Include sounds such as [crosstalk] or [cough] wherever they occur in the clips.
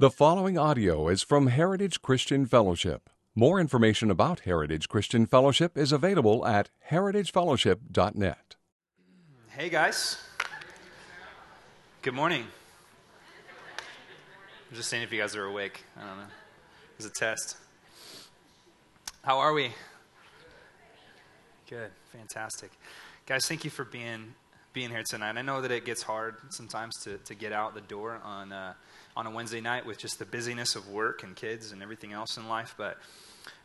The following audio is from Heritage Christian Fellowship. More information about Heritage Christian Fellowship is available at heritagefellowship.net. Hey guys. Good morning. I'm just saying if you guys are awake. I don't know. It's a test. How are we? Good. Fantastic. Guys, thank you for being being here tonight. I know that it gets hard sometimes to, to get out the door on uh, on a Wednesday night with just the busyness of work and kids and everything else in life, but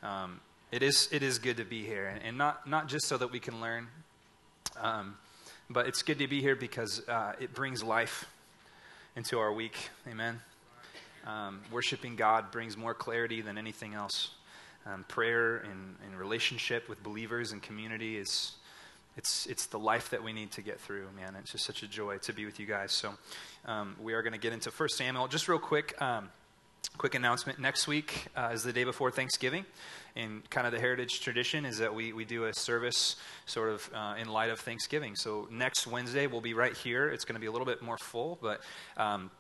um, it is it is good to be here, and, and, not not just so that we can learn, um, but it's good to be here because uh, it brings life into our week. Amen. Um, worshiping God brings more clarity than anything else. Um, prayer and, and relationship with believers and community is it's, it's the life that we need to get through, man. It's just such a joy to be with you guys. So um, we are going to get into 1 Samuel. Just real quick, um, quick announcement. Next week uh, is the day before Thanksgiving. And kind of the heritage tradition is that we, we do a service sort of uh, in light of Thanksgiving. So next Wednesday, we'll be right here. It's going to be a little bit more full, but um,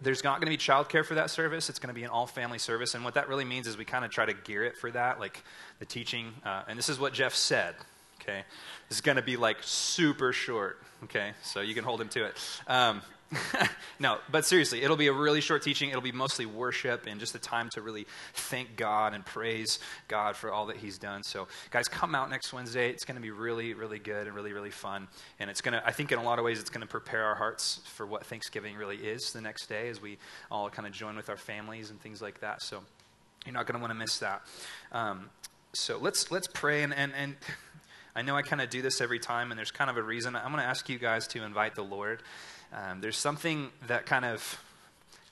there's not going to be childcare for that service. It's going to be an all family service. And what that really means is we kind of try to gear it for that, like the teaching. Uh, and this is what Jeff said okay? This is going to be like super short, okay? So you can hold him to it. Um, [laughs] no, but seriously, it'll be a really short teaching. It'll be mostly worship and just a time to really thank God and praise God for all that He's done. So, guys, come out next Wednesday. It's going to be really, really good and really, really fun. And it's going to, I think, in a lot of ways, it's going to prepare our hearts for what Thanksgiving really is the next day as we all kind of join with our families and things like that. So, you're not going to want to miss that. Um, so let's let's pray and and and I know I kind of do this every time, and there's kind of a reason. I'm going to ask you guys to invite the Lord. Um, there's something that kind of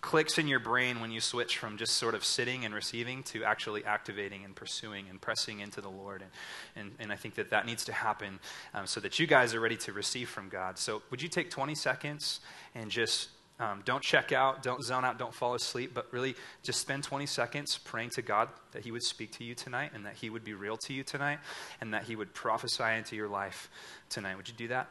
clicks in your brain when you switch from just sort of sitting and receiving to actually activating and pursuing and pressing into the Lord. And, and, and I think that that needs to happen um, so that you guys are ready to receive from God. So, would you take 20 seconds and just um, don't check out, don't zone out, don't fall asleep, but really just spend 20 seconds praying to God that He would speak to you tonight and that He would be real to you tonight and that He would prophesy into your life tonight. Would you do that?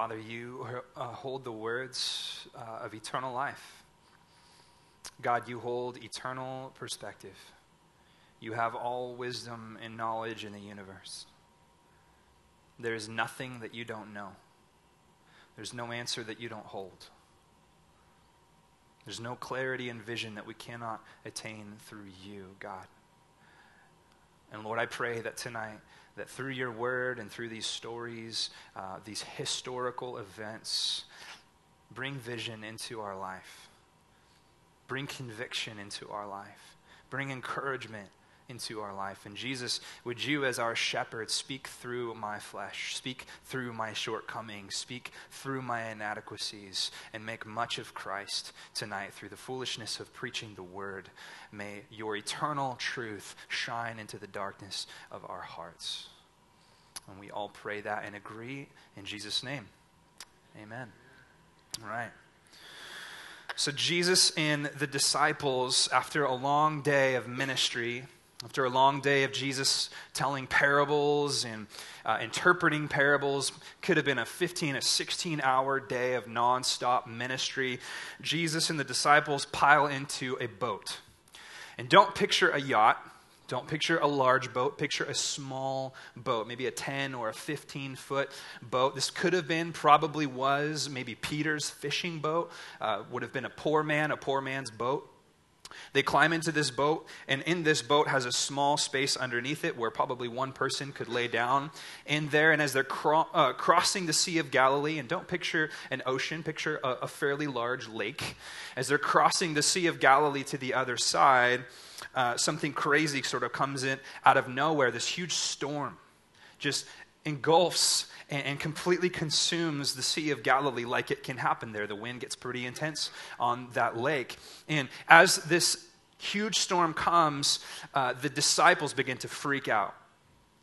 Father, you uh, hold the words uh, of eternal life. God, you hold eternal perspective. You have all wisdom and knowledge in the universe. There is nothing that you don't know. There's no answer that you don't hold. There's no clarity and vision that we cannot attain through you, God. And Lord, I pray that tonight that through your word and through these stories, uh, these historical events, bring vision into our life, bring conviction into our life, bring encouragement into our life. And Jesus, would you, as our shepherd, speak through my flesh, speak through my shortcomings, speak through my inadequacies, and make much of Christ tonight through the foolishness of preaching the word. May your eternal truth shine into the darkness of our hearts. And we all pray that and agree in Jesus' name. Amen. All right. So, Jesus and the disciples, after a long day of ministry, after a long day of Jesus telling parables and uh, interpreting parables, could have been a 15, a 16 hour day of nonstop ministry. Jesus and the disciples pile into a boat. And don't picture a yacht. Don't picture a large boat, picture a small boat, maybe a 10 or a 15 foot boat. This could have been, probably was, maybe Peter's fishing boat, uh, would have been a poor man, a poor man's boat. They climb into this boat, and in this boat has a small space underneath it where probably one person could lay down in there. And as they're cro- uh, crossing the Sea of Galilee, and don't picture an ocean, picture a, a fairly large lake. As they're crossing the Sea of Galilee to the other side, uh, something crazy sort of comes in out of nowhere this huge storm just engulfs and, completely consumes the Sea of Galilee like it can happen there. The wind gets pretty intense on that lake. And as this huge storm comes, uh, the disciples begin to freak out,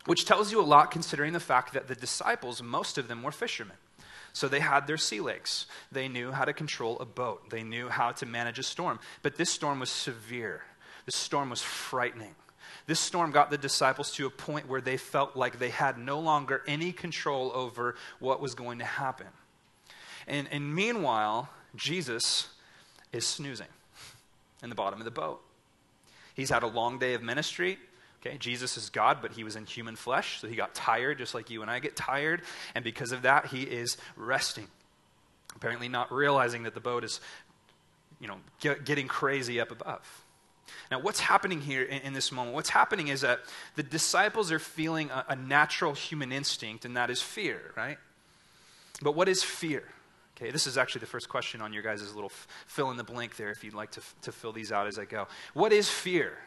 which tells you a lot considering the fact that the disciples, most of them, were fishermen. So they had their sea legs. They knew how to control a boat. They knew how to manage a storm. But this storm was severe. This storm was frightening. This storm got the disciples to a point where they felt like they had no longer any control over what was going to happen. And, and meanwhile, Jesus is snoozing in the bottom of the boat. He's had a long day of ministry. Okay, Jesus is God, but he was in human flesh, so he got tired just like you and I get tired, and because of that, he is resting. Apparently, not realizing that the boat is, you know, get, getting crazy up above. Now, what's happening here in, in, this moment? What's happening is that the disciples are feeling a, a natural human instinct, and that is fear, right? But what is fear? Okay, this is actually the first question on your guys' little f- fill in the blank there if you'd like to, f- to fill these out as I go. What is fear?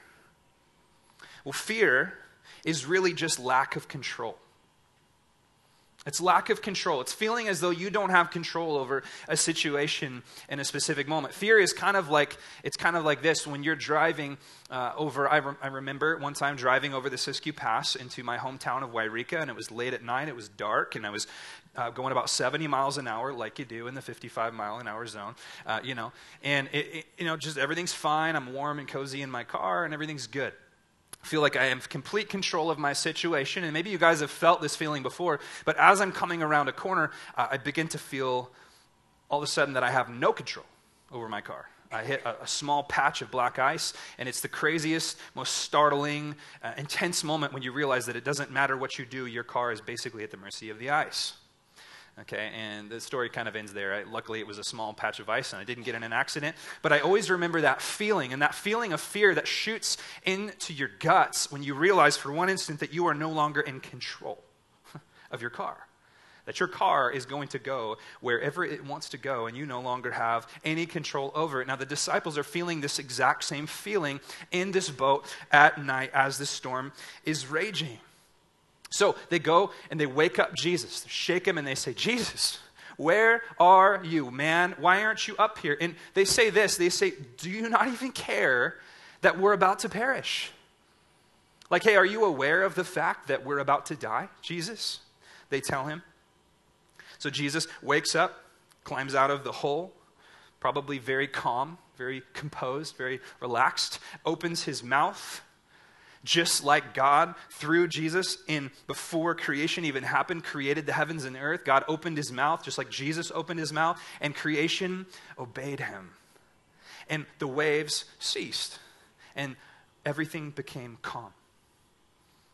Well, fear is really just lack of control. It's lack of control. It's feeling as though you don't have control over a situation in a specific moment. Fear is kind of like it's kind of like this when you're driving uh, over. I, re- I, remember one time driving over the Siskiyou Pass into my hometown of Yreka, and it was late at night. It was dark, and I was uh, going about 70 miles an hour, like you do in the 55 mile an hour zone. Uh, you know, and it, it, you know, just everything's fine. I'm warm and cozy in my car, and everything's good feel like I have complete control of my situation. And maybe you guys have felt this feeling before, but as I'm coming around a corner, uh, I begin to feel all of a sudden that I have no control over my car. I hit a, a small patch of black ice, and it's the craziest, most startling, uh, intense moment when you realize that it doesn't matter what you do, your car is basically at the mercy of the ice. Okay, and the story kind of ends there. I, luckily, it was a small patch of ice and I didn't get in an accident. But I always remember that feeling and that feeling of fear that shoots into your guts when you realize for one instant that you are no longer in control [laughs] of your car. That your car is going to go wherever it wants to go, and you no longer have any control over it. Now, the disciples are feeling this exact same feeling in this boat at night as the storm is raging. So they go and they wake up Jesus. They shake him and they say, Jesus, where are you, man? Why aren't you up here? And they say this they say, Do you not even care that we're about to perish? Like, hey, are you aware of the fact that we're about to die, Jesus? They tell him. So Jesus wakes up, climbs out of the hole, probably very calm, very composed, very relaxed, opens his mouth just like God, through Jesus, in before creation even happened, created the heavens and earth, God opened his mouth, just like Jesus opened his mouth, and creation obeyed him. And the waves ceased, and everything became calm.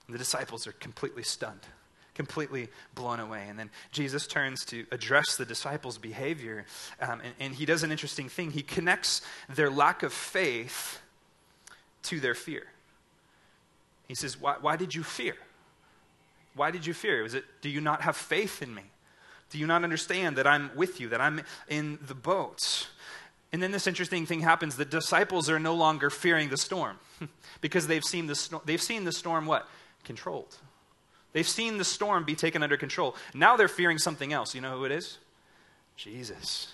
And the disciples are completely stunned, completely blown away. And then Jesus turns to address the disciples' behavior, um, and, and he does an interesting thing. He connects their lack of faith to their fear. He says, Why, why did you fear? Why did you fear? Was it, do you not have faith in me? Do you not understand that I'm with you, that I'm in the boat? And then this interesting thing happens. The disciples are no longer fearing the storm [laughs] because they've seen the, they've seen the storm what? Controlled. They've seen the storm be taken under control. Now they're fearing something else. You know who it is? Jesus.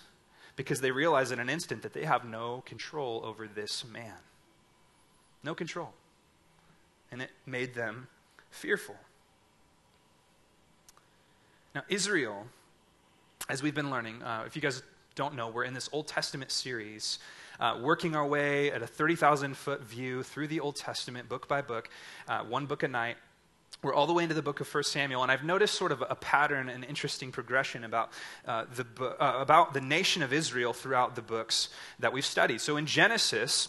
Because they realize in an instant that they have no control over this man. No control and it made them fearful. Now, Israel, as we've been learning, uh, if you guys don't know, we're in this Old Testament series, uh, working our way at a 30,000 foot view through the Old Testament, book by book, uh, one book a night. We're all the way into the book of 1 Samuel, and I've noticed sort of a pattern, an interesting progression about, uh, the, uh, about the nation of Israel throughout the books that we've studied. So in Genesis,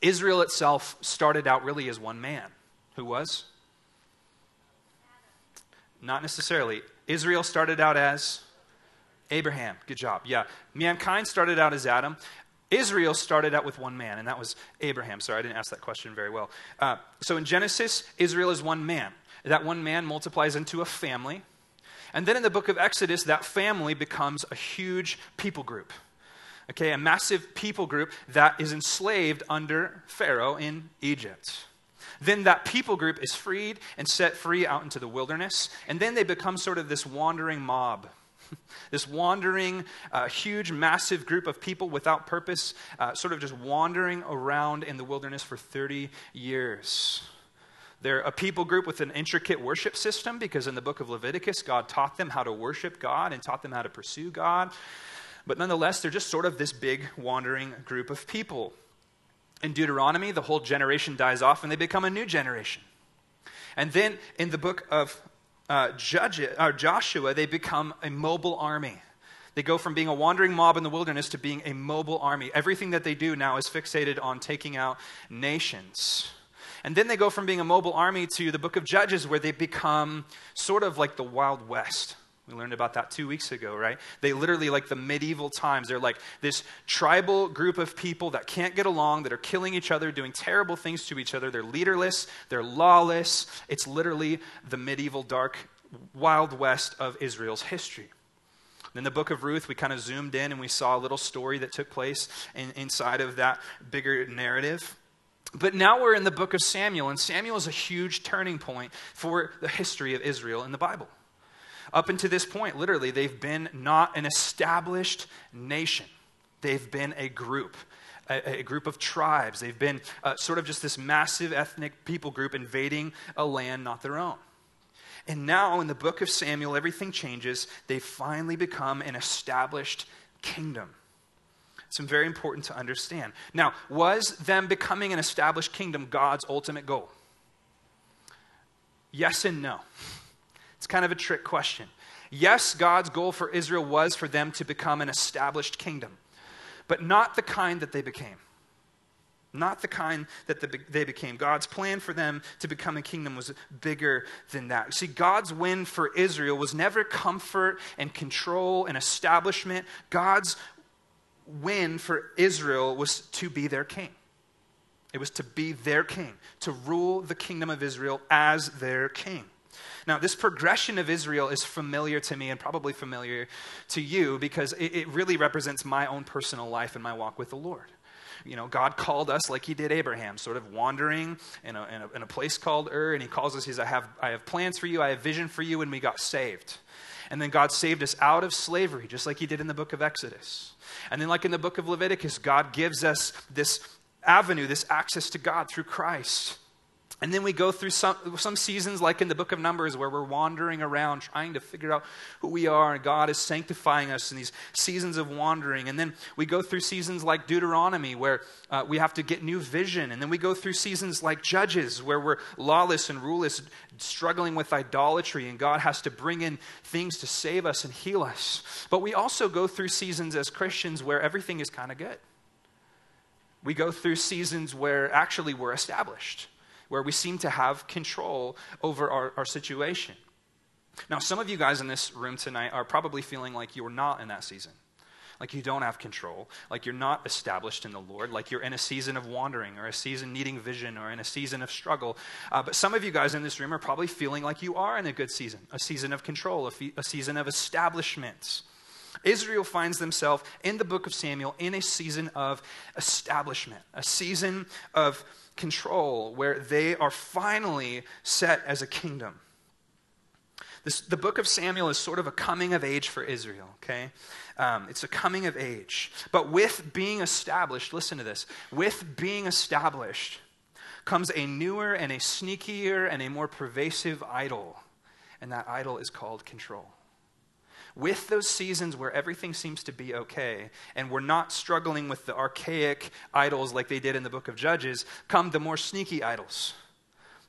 Israel itself started out really as one man. Who was? Not necessarily. Israel started out as Abraham. Good job. Yeah. Mankind started out as Adam. Israel started out with one man, and that was Abraham. Sorry, I didn't ask that question very well. Uh, so in Genesis, Israel is one man. That one man multiplies into a family. And then in the book of Exodus, that family becomes a huge people group. Okay, a massive people group that is enslaved under Pharaoh in Egypt. Then that people group is freed and set free out into the wilderness. And then they become sort of this wandering mob. [laughs] this wandering, uh, huge, massive group of people without purpose, uh, sort of just wandering around in the wilderness for 30 years. They're a people group with an intricate worship system because in the book of Leviticus, God taught them how to worship God and taught them how to pursue God. But nonetheless, they're just sort of this big wandering group of people. In Deuteronomy, the whole generation dies off and they become a new generation. And then in the book of uh, Judges, or Joshua, they become a mobile army. They go from being a wandering mob in the wilderness to being a mobile army. Everything that they do now is fixated on taking out nations. And then they go from being a mobile army to the book of Judges, where they become sort of like the Wild West. We learned about that two weeks ago, right? They literally, like the medieval times, they're like this tribal group of people that can't get along, that are killing each other, doing terrible things to each other. They're leaderless, they're lawless. It's literally the medieval, dark, wild west of Israel's history. In the book of Ruth, we kind of zoomed in and we saw a little story that took place in, inside of that bigger narrative. But now we're in the book of Samuel, and Samuel is a huge turning point for the history of Israel in the Bible. Up until this point, literally, they've been not an established nation, they've been a group. A, a group of tribes. They've been uh, sort of just this massive ethnic people group invading a land not their own. And now, in the book of Samuel, everything changes. They finally become an established kingdom. It's very important to understand. Now, was them becoming an established kingdom God's ultimate goal? Yes and no. It's kind of a trick question. Yes, God's goal for Israel was for them to become an established kingdom, but not the kind that they became. Not the kind that they became. God's plan for them to become a kingdom was bigger than that. See, God's win for Israel was never comfort and control and establishment. God's win for Israel was to be their king. It was to be their king, to rule the kingdom of Israel as their king. Now, this progression of Israel is familiar to me and probably familiar to you because it, it really represents my own personal life and my walk with the Lord you know, God called us like he did Abraham, sort of wandering in a, in a, in a place called Ur, and he calls us, he says, I have, I have plans for you, I have vision for you, and we got saved. And then God saved us out of slavery, just like he did in the book of Exodus. And then, like in the book of Leviticus, God gives us this avenue, this access to God through Christ. And then we go through some, some seasons, like in the book of Numbers, where we're wandering around trying to figure out who we are, and God is sanctifying us in these seasons of wandering. And then we go through seasons like Deuteronomy, where uh, we have to get new vision. And then we go through seasons like Judges, where we're lawless and ruleless, struggling with idolatry, and God has to bring in things to save us and heal us. But we also go through seasons as Christians where everything is kind of good. We go through seasons where actually we're established where we seem to have control over our, our situation. Now, some of you guys in this room tonight are probably feeling like you're not in that season. Like you don't have control, like you're not established in the Lord, like you're in a season of wandering or a season needing vision or in a season of struggle. Uh, but some of you guys in this room are probably feeling like you are in a good season, a season of control, a, fe- a season of establishment. Israel finds themselves in the book of Samuel in a season of establishment, a season of control, where they are finally set as a kingdom. This, the book of Samuel is sort of a coming of age for Israel, okay? Um, it's a coming of age. But with being established, listen to this, with being established comes a newer and a sneakier and a more pervasive idol. And that idol is called control with those seasons where everything seems to be okay, and we're not struggling with the archaic idols like they did in the book of Judges, come the more sneaky idols.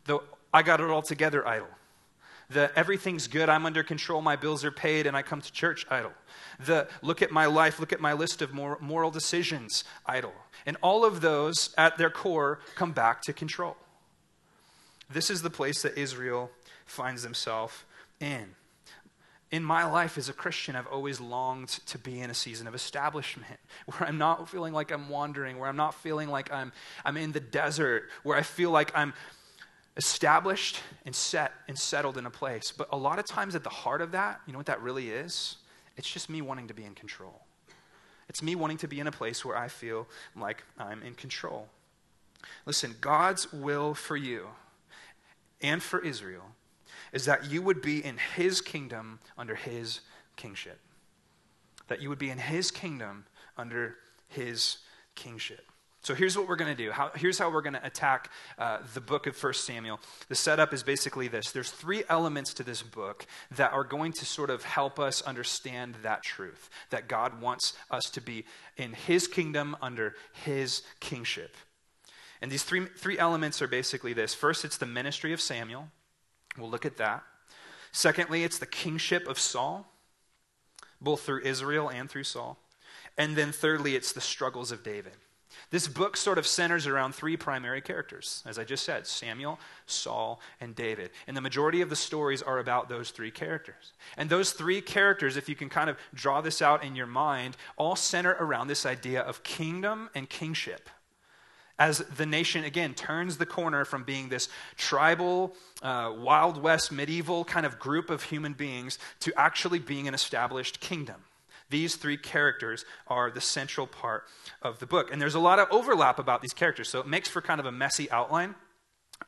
The I got it all together idol. The everything's good, I'm under control, my bills are paid, and I come to church idol. The look at my life, look at my list of moral decisions idol. And all of those, at their core, come back to control. This is the place that Israel finds themselves in in my life as a Christian, I've always longed to be in a season of establishment [laughs] where I'm not feeling like I'm wandering, where I'm not feeling like I'm, I'm in the desert, where I feel like I'm established and set and settled in a place. But a lot of times at the heart of that, you know what that really is? It's just me wanting to be in control. It's me wanting to be in a place where I feel like I'm in control. Listen, God's will for you and for Israel is that you would be in his kingdom under his kingship. That you would be in his kingdom under his kingship. So here's what we're going to do. How, here's how we're going to attack uh, the book of 1 Samuel. The setup is basically this there's three elements to this book that are going to sort of help us understand that truth that God wants us to be in his kingdom under his kingship. And these three, three elements are basically this first, it's the ministry of Samuel. We'll look at that. Secondly, it's the kingship of Saul, both through Israel and through Saul. And then thirdly, it's the struggles of David. This book sort of centers around three primary characters, as I just said Samuel, Saul, and David. And the majority of the stories are about those three characters. And those three characters, if you can kind of draw this out in your mind, all center around this idea of kingdom and kingship as the nation, again, turns the corner from being this tribal, uh, Wild West, medieval kind of group of human beings to actually being an established kingdom. These three characters are the central part of the book. And there's a lot of overlap about these characters, so it makes for kind of a messy outline.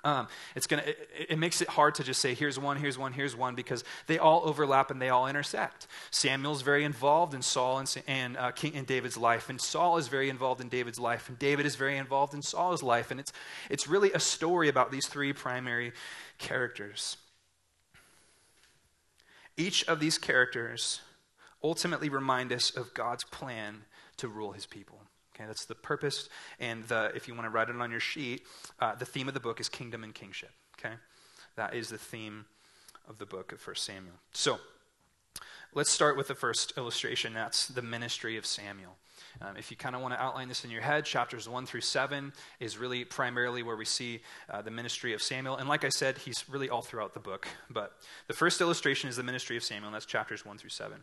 Um, it's gonna, it, it, makes it hard to just say, here's one, here's one, here's one, because they all overlap and they all intersect. Samuel's very involved in Saul and, and uh, King and David's life, and Saul is very involved in David's life, and David is very involved in Saul's life. And it's, it's really a story about these three primary characters. Each of these characters ultimately remind us of God's plan to rule his people. Okay, that's the purpose. And the, if you want to write it on your sheet, uh, the theme of the book is kingdom and kingship. Okay, that is the theme of the book of 1 Samuel. So, let's start with the first illustration. That's the ministry of Samuel. Um, if you kind of want to outline this in your head, chapters 1 through 7 is really primarily where we see uh, the ministry of Samuel. And like I said, he's really all throughout the book. But the first illustration is the ministry of Samuel, and that's chapters 1 through 7.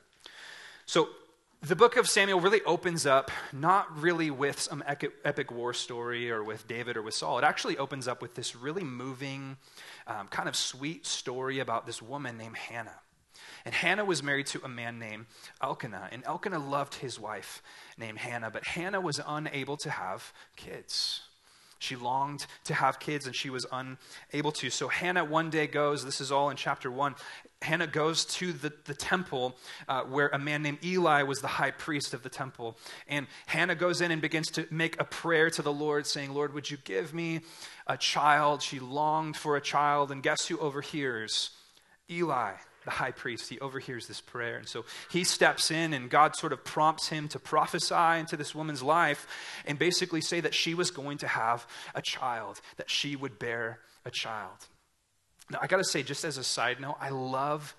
So, the book of Samuel really opens up not really with some epic war story or with David or with Saul. It actually opens up with this really moving, um, kind of sweet story about this woman named Hannah. And Hannah was married to a man named Elkanah, and Elkanah loved his wife named Hannah, but Hannah was unable to have kids. She longed to have kids and she was unable to. So Hannah one day goes, this is all in chapter one. Hannah goes to the, the temple uh, where a man named Eli was the high priest of the temple. And Hannah goes in and begins to make a prayer to the Lord, saying, Lord, would you give me a child? She longed for a child. And guess who overhears? Eli the high priest, he overhears this prayer. And so he steps in, and God sort of prompts him to prophesy into this woman's life and basically say that she was going to have a child, that she would bear a child. Now, I got to say, just as a side note, I love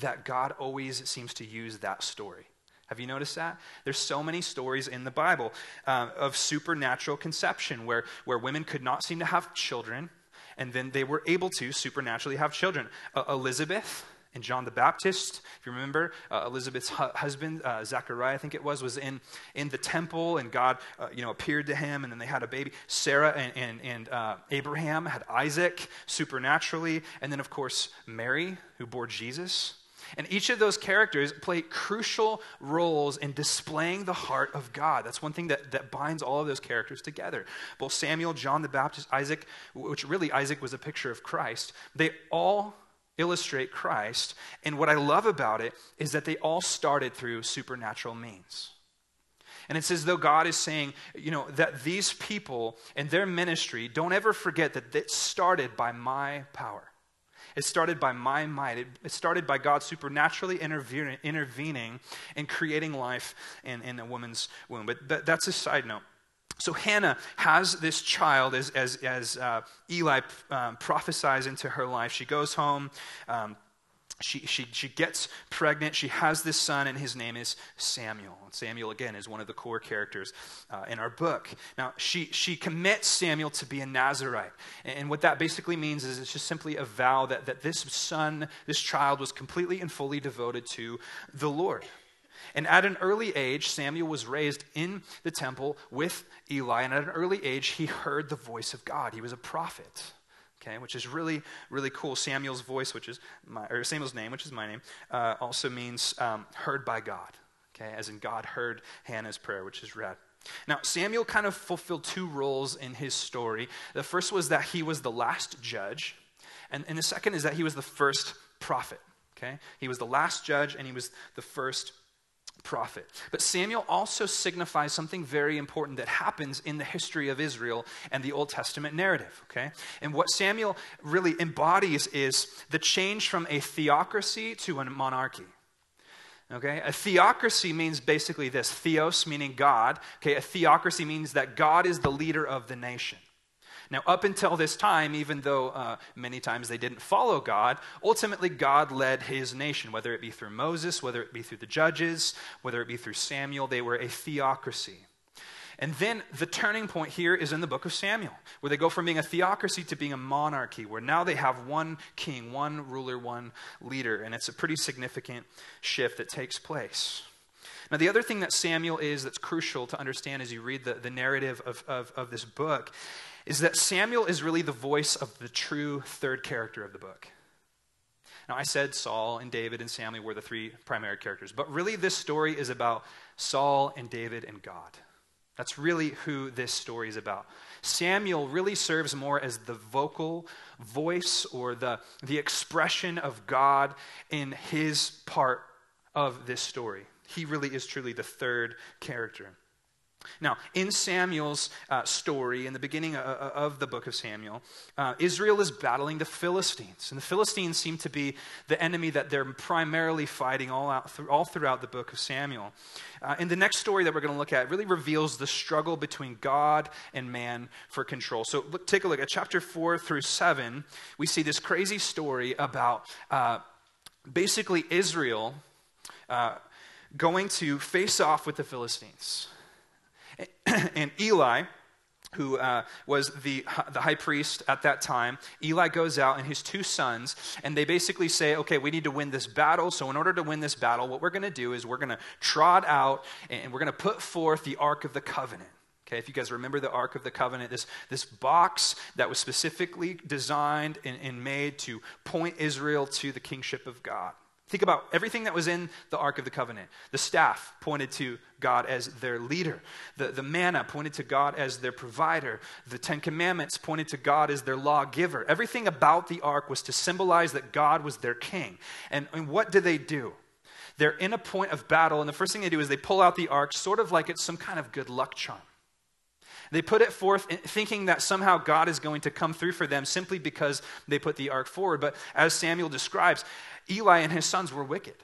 that God always seems to use that story. Have you noticed that? There's so many stories in the Bible uh, of supernatural conception where, where women could not seem to have children, and then they were able to supernaturally have children. Uh, Elizabeth, and John the Baptist, if you remember, uh, Elizabeth's hu- husband, uh, Zachariah, I think it was, was in, in the temple, and God, uh, you know, appeared to him, and then they had a baby. Sarah and, and, and uh, Abraham had Isaac supernaturally, and then, of course, Mary, who bore Jesus. And each of those characters play crucial roles in displaying the heart of God. That's one thing that, that binds all of those characters together. Both Samuel, John the Baptist, Isaac, which really Isaac was a picture of Christ, they all illustrate Christ. And what I love about it is that they all started through supernatural means. And it's as though God is saying, you know, that these people and their ministry, don't ever forget that it started by my power. It started by my might. It, started by God supernaturally intervening, and creating life in, in a woman's womb. But that, that's a side note. So Hannah has this child as, as, as uh, Eli um, prophesies into her life. She goes home. Um, she, she, she gets pregnant. She has this son, and his name is Samuel. Samuel, again, is one of the core characters uh, in our book. Now, she, she commits Samuel to be a Nazarite. And what that basically means is it's just simply a vow that, that this son, this child, was completely and fully devoted to the Lord. And at an early age, Samuel was raised in the temple with Eli, and at an early age, he heard the voice of God. He was a prophet. Okay, which is really, really cool. Samuel's voice, which is my, or Samuel's name, which is my name, uh, also means um, heard by God. Okay, as in God heard Hannah's prayer, which is rad. Now, Samuel kind of fulfilled two roles in his story. The first was that he was the last judge, and, and the second is that he was the first prophet. Okay? He was the last judge and he was the first prophet. But Samuel also signifies something very important that happens in the history of Israel and the Old Testament narrative, okay? And what Samuel really embodies is the change from a theocracy to a monarchy. Okay? A theocracy means basically this theos meaning God. Okay? A theocracy means that God is the leader of the nation. Now, up until this time, even though uh, many times they didn't follow God, ultimately God led his nation, whether it be through Moses, whether it be through the judges, whether it be through Samuel. They were a theocracy. And then the turning point here is in the book of Samuel, where they go from being a theocracy to being a monarchy, where now they have one king, one ruler, one leader. And it's a pretty significant shift that takes place. Now, the other thing that Samuel is that's crucial to understand as you read the, the narrative of, of, of this book is that Samuel is really the voice of the true third character of the book. Now, I said Saul and David and Samuel were the three primary characters, but really this story is about Saul and David and God. That's really who this story is about. Samuel really serves more as the vocal voice or the, the expression of God in his part of this story. He really is truly the third character. Now, in Samuel's uh, story, in the beginning of, uh, uh, of the book of Samuel, uh, Israel is battling the Philistines. And the Philistines seem to be the enemy that they're primarily fighting all, out all throughout the book of Samuel. Uh, and the next story that we're going to look at really reveals the struggle between God and man for control. So look, take a look at chapter 4 through 7. We see this crazy story about uh, basically Israel going to face off with the Philistines. [coughs] and Eli, who uh, was the, the high priest at that time, Eli goes out and his two sons, and they basically say, okay, we need to win this battle. So, in order to win this battle, what we're going to do is we're going to trot out and we're going to put forth the Ark of the Covenant. Okay, if you guys remember the Ark of the Covenant, this, this box that was specifically designed and, and made to point Israel to the kingship of God. Think about everything that was in the Ark of the Covenant. The staff pointed to God as their leader. The, the manna pointed to God as their provider. The Ten Commandments pointed to God as their lawgiver. Everything about the Ark was to symbolize that God was their king. And, and what do they do? They're in a point of battle, and the first thing they do is they pull out the Ark, sort of like it's some kind of good luck charm. They put it forth eh, thinking that somehow God is going to come through for them simply because they put the ark forward. But as Samuel describes, Eli and his sons were wicked.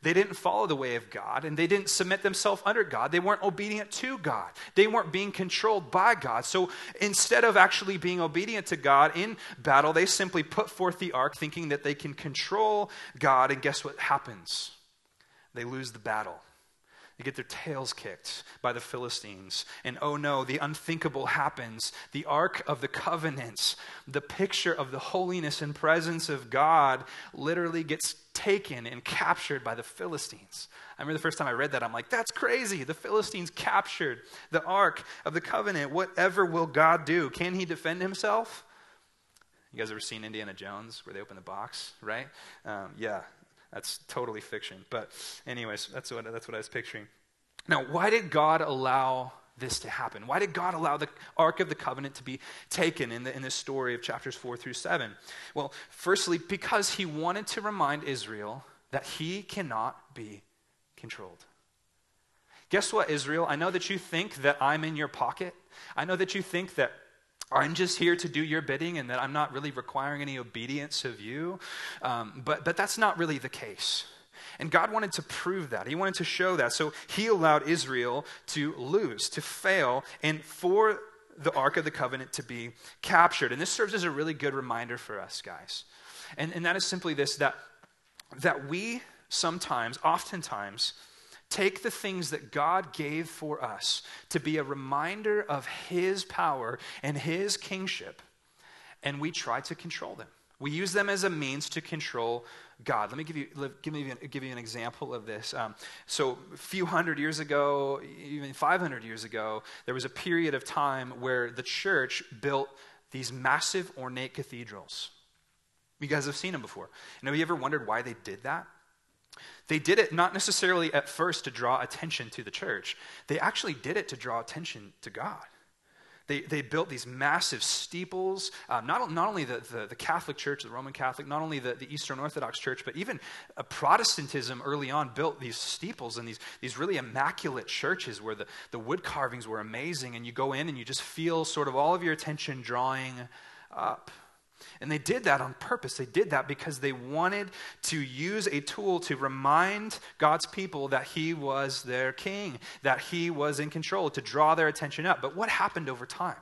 They didn't follow the way of God and they didn't submit themselves under God. They weren't obedient to God. They weren't being controlled by God. So instead of actually being obedient to God in battle, they simply put forth the ark thinking that they can control God. And guess what happens? They lose the battle. They get their tails kicked by the Philistines. And oh no, the unthinkable happens. The Ark of the Covenant, the picture of the holiness and presence of God, literally gets taken and captured by the Philistines. I remember the first time I read that, I'm like, that's crazy. The Philistines captured the Ark of the Covenant. Whatever will God do? Can he defend himself? You guys ever seen Indiana Jones where they open the box, right? Um, yeah, that's totally fiction. But, anyways, that's what, that's what I was picturing. Now, why did God allow this to happen? Why did God allow the Ark of the Covenant to be taken in, the, in this story of chapters 4 through 7? Well, firstly, because he wanted to remind Israel that he cannot be controlled. Guess what, Israel? I know that you think that I'm in your pocket. I know that you think that I'm just here to do your bidding and that I'm not really requiring any obedience of you. Um, but, but that's not really the case. And God wanted to prove that. He wanted to show that. So he allowed Israel to lose, to fail, and for the Ark of the Covenant to be captured. And this serves as a really good reminder for us, guys. And, and that is simply this that, that we sometimes, oftentimes, take the things that God gave for us to be a reminder of His power and His kingship, and we try to control them. We use them as a means to control God. Let me give you, give me, give you an example of this. Um, so, a few hundred years ago, even 500 years ago, there was a period of time where the church built these massive ornate cathedrals. You guys have seen them before. And have you ever wondered why they did that? They did it not necessarily at first to draw attention to the church, they actually did it to draw attention to God. They, they built these massive steeples, um, not, not only the, the, the, Catholic Church, the Roman Catholic, not only the, the Eastern Orthodox Church, but even Protestantism early on built these steeples and these, these really immaculate churches where the, the wood carvings were amazing. And you go in and you just feel sort of all of your attention drawing up. And they did that on purpose. They did that because they wanted to use a tool to remind God's people that He was their king, that He was in control, to draw their attention up. But what happened over time?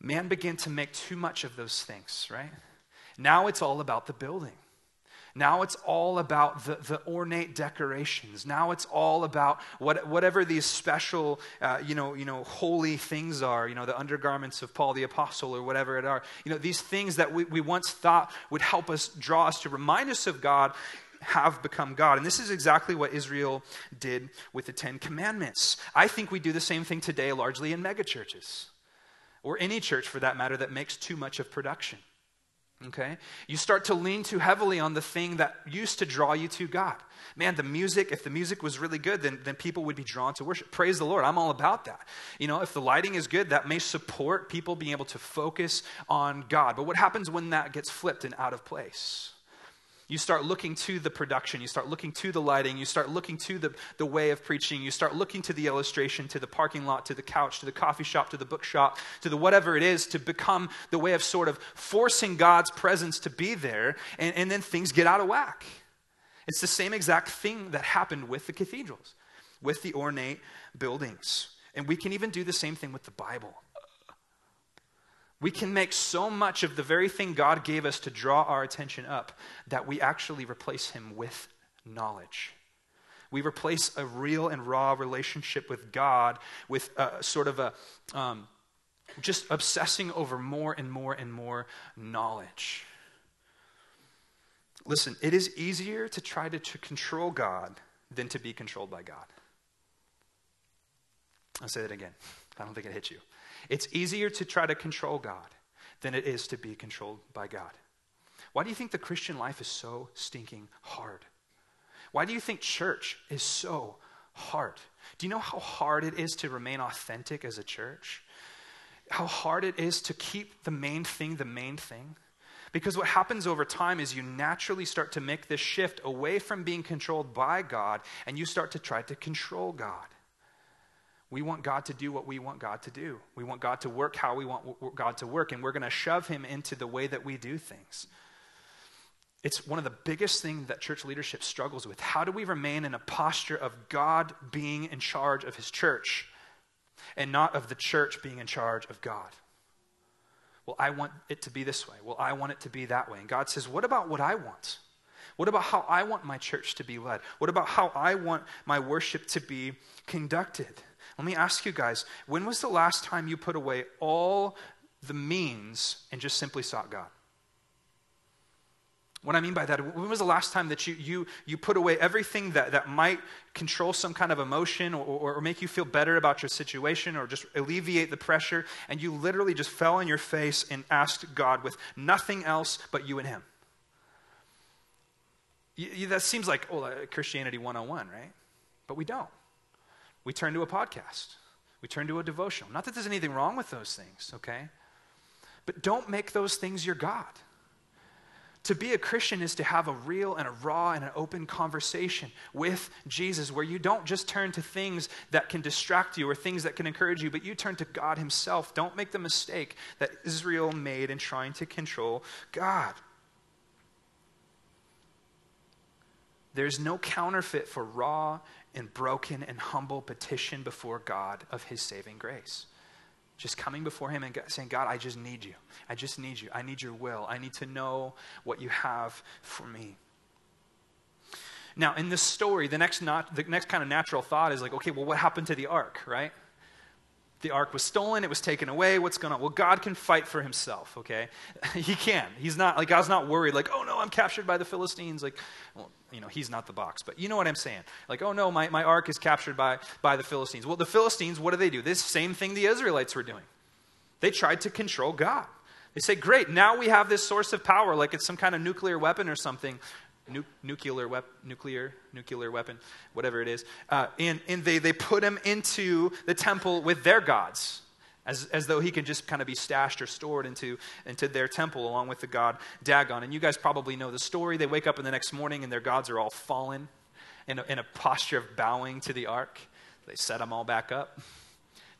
Man began to make too much of those things, right? Now it's all about the building. Now it's all about the, the ornate decorations. Now it's all about what, whatever these special, uh, you, know, you know, holy things are, you know, the undergarments of Paul the Apostle or whatever it are. You know, these things that we, we once thought would help us, draw us to remind us of God have become God. And this is exactly what Israel did with the Ten Commandments. I think we do the same thing today largely in megachurches, or any church for that matter that makes too much of production. Okay? You start to lean too heavily on the thing that used to draw you to God. Man, the music, if the music was really good, then, then people would be drawn to worship. Praise the Lord. I'm all about that. You know, if the lighting is good, that may support people being able to focus on God. But what happens when that gets flipped and out of place? You start looking to the production, you start looking to the lighting, you start looking to the, the way of preaching, you start looking to the illustration, to the parking lot, to the couch, to the coffee shop, to the bookshop, to the whatever it is to become the way of sort of forcing God's presence to be there, and, and then things get out of whack. It's the same exact thing that happened with the cathedrals, with the ornate buildings. And we can even do the same thing with the Bible. We can make so much of the very thing God gave us to draw our attention up that we actually replace Him with knowledge. We replace a real and raw relationship with God with a, sort of a um, just obsessing over more and more and more knowledge. Listen, it is easier to try to, to control God than to be controlled by God. I'll say that again. I don't think it hit you. It's easier to try to control God than it is to be controlled by God. Why do you think the Christian life is so stinking hard? Why do you think church is so hard? Do you know how hard it is to remain authentic as a church? How hard it is to keep the main thing the main thing? Because what happens over time is you naturally start to make this shift away from being controlled by God and you start to try to control God. We want God to do what we want God to do. We want God to work how we want God to work, and we're going to shove Him into the way that we do things. It's one of the biggest things that church leadership struggles with. How do we remain in a posture of God being in charge of His church and not of the church being in charge of God? Well, I want it to be this way. Well, I want it to be that way. And God says, What about what I want? What about how I want my church to be led? What about how I want my worship to be conducted? Let me ask you guys when was the last time you put away all the means and just simply sought God? What I mean by that, when was the last time that you, you, you put away everything that, that might control some kind of emotion or, or, make you feel better about your situation or just alleviate the pressure and you literally just fell on your face and asked God with nothing else but you and Him? You, you, that seems like oh, Christianity 101, right? But we don't. We turn to a podcast. We turn to a devotional. Not that there's anything wrong with those things, okay? But don't make those things your God. To be a Christian is to have a real and a raw and an open conversation with Jesus where you don't just turn to things that can distract you or things that can encourage you, but you turn to God Himself. Don't make the mistake that Israel made in trying to control God. There's no counterfeit for raw and broken and humble petition before God of his saving grace. Just coming before him and saying, God, I just need you. I just need you. I need your will. I need to know what you have for me. Now, in this story, the next, not, the next kind of natural thought is like, okay, well, what happened to the ark, right? The ark was stolen, it was taken away. What's going on? Well, God can fight for himself, okay? [laughs] he can. He's not, like, God's not worried, like, oh no, I'm captured by the Philistines. Like, well, you know, he's not the box, but you know what I'm saying. Like, oh no, my, my ark is captured by, by the Philistines. Well, the Philistines, what do they do? This same thing the Israelites were doing. They tried to control God. They say, great, now we have this source of power, like it's some kind of nuclear weapon or something. Nu- nuclear, wep- nuclear, nuclear weapon, whatever it is. Uh, and and they, they put him into the temple with their gods, as, as though he can just kind of be stashed or stored into, into their temple along with the god Dagon. And you guys probably know the story. They wake up in the next morning and their gods are all fallen in a, in a posture of bowing to the ark. They set them all back up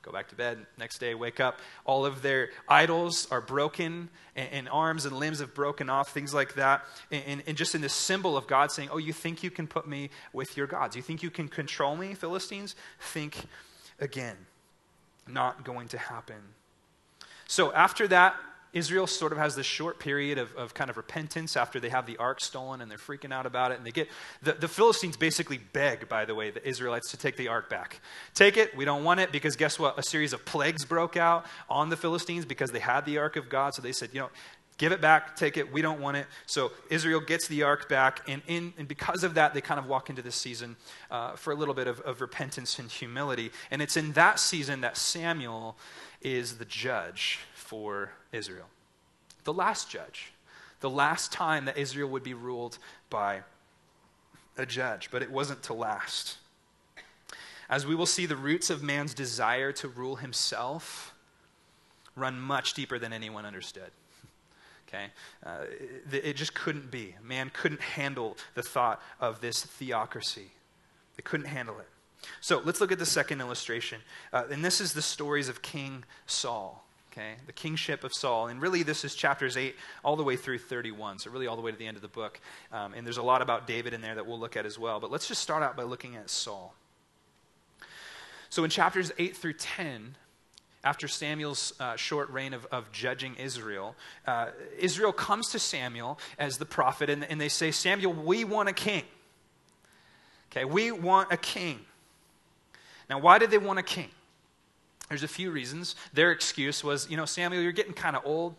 go back to bed. Next day, wake up. All of their idols are broken, and, and arms and limbs have broken off, things like that. And, and, just in this symbol of God saying, Oh, you think you can put me with your gods? You think you can control me, Philistines? Think again. Not going to happen. So after that, Israel sort of has this short period of, of kind of repentance after they have the ark stolen and they're freaking out about it. And they get the, the Philistines basically beg, by the way, the Israelites to take the ark back. Take it, we don't want it, because guess what? A series of plagues broke out on the Philistines because they had the ark of God. So they said, you know, give it back, take it, we don't want it. So Israel gets the ark back, and, in, and because of that, they kind of walk into this season uh, for a little bit of, of repentance and humility. And it's in that season that Samuel is the judge for Israel. The last judge. The last time that Israel would be ruled by a judge, but it wasn't to last. As we will see, the roots of man's desire to rule himself run much deeper than anyone understood. Okay? Uh, it, it just couldn't be. Man couldn't handle the thought of this theocracy, they couldn't handle it. So let's look at the second illustration. Uh, and this is the stories of King Saul okay? The kingship of Saul. And really, this is chapters 8 all the way through 31, so really all the way to the end of the book. Um, and there's a lot about David in there that we'll look at as well. But let's just start out by looking at Saul. So in chapters 8 through 10, after Samuel's uh, short reign of, of judging Israel, uh, Israel comes to Samuel as the prophet, and, and they say, Samuel, we want a king. Okay, we want a king. Now, why did they want a king? There's a few reasons. Their excuse was, you know, Samuel, you're getting kind of old.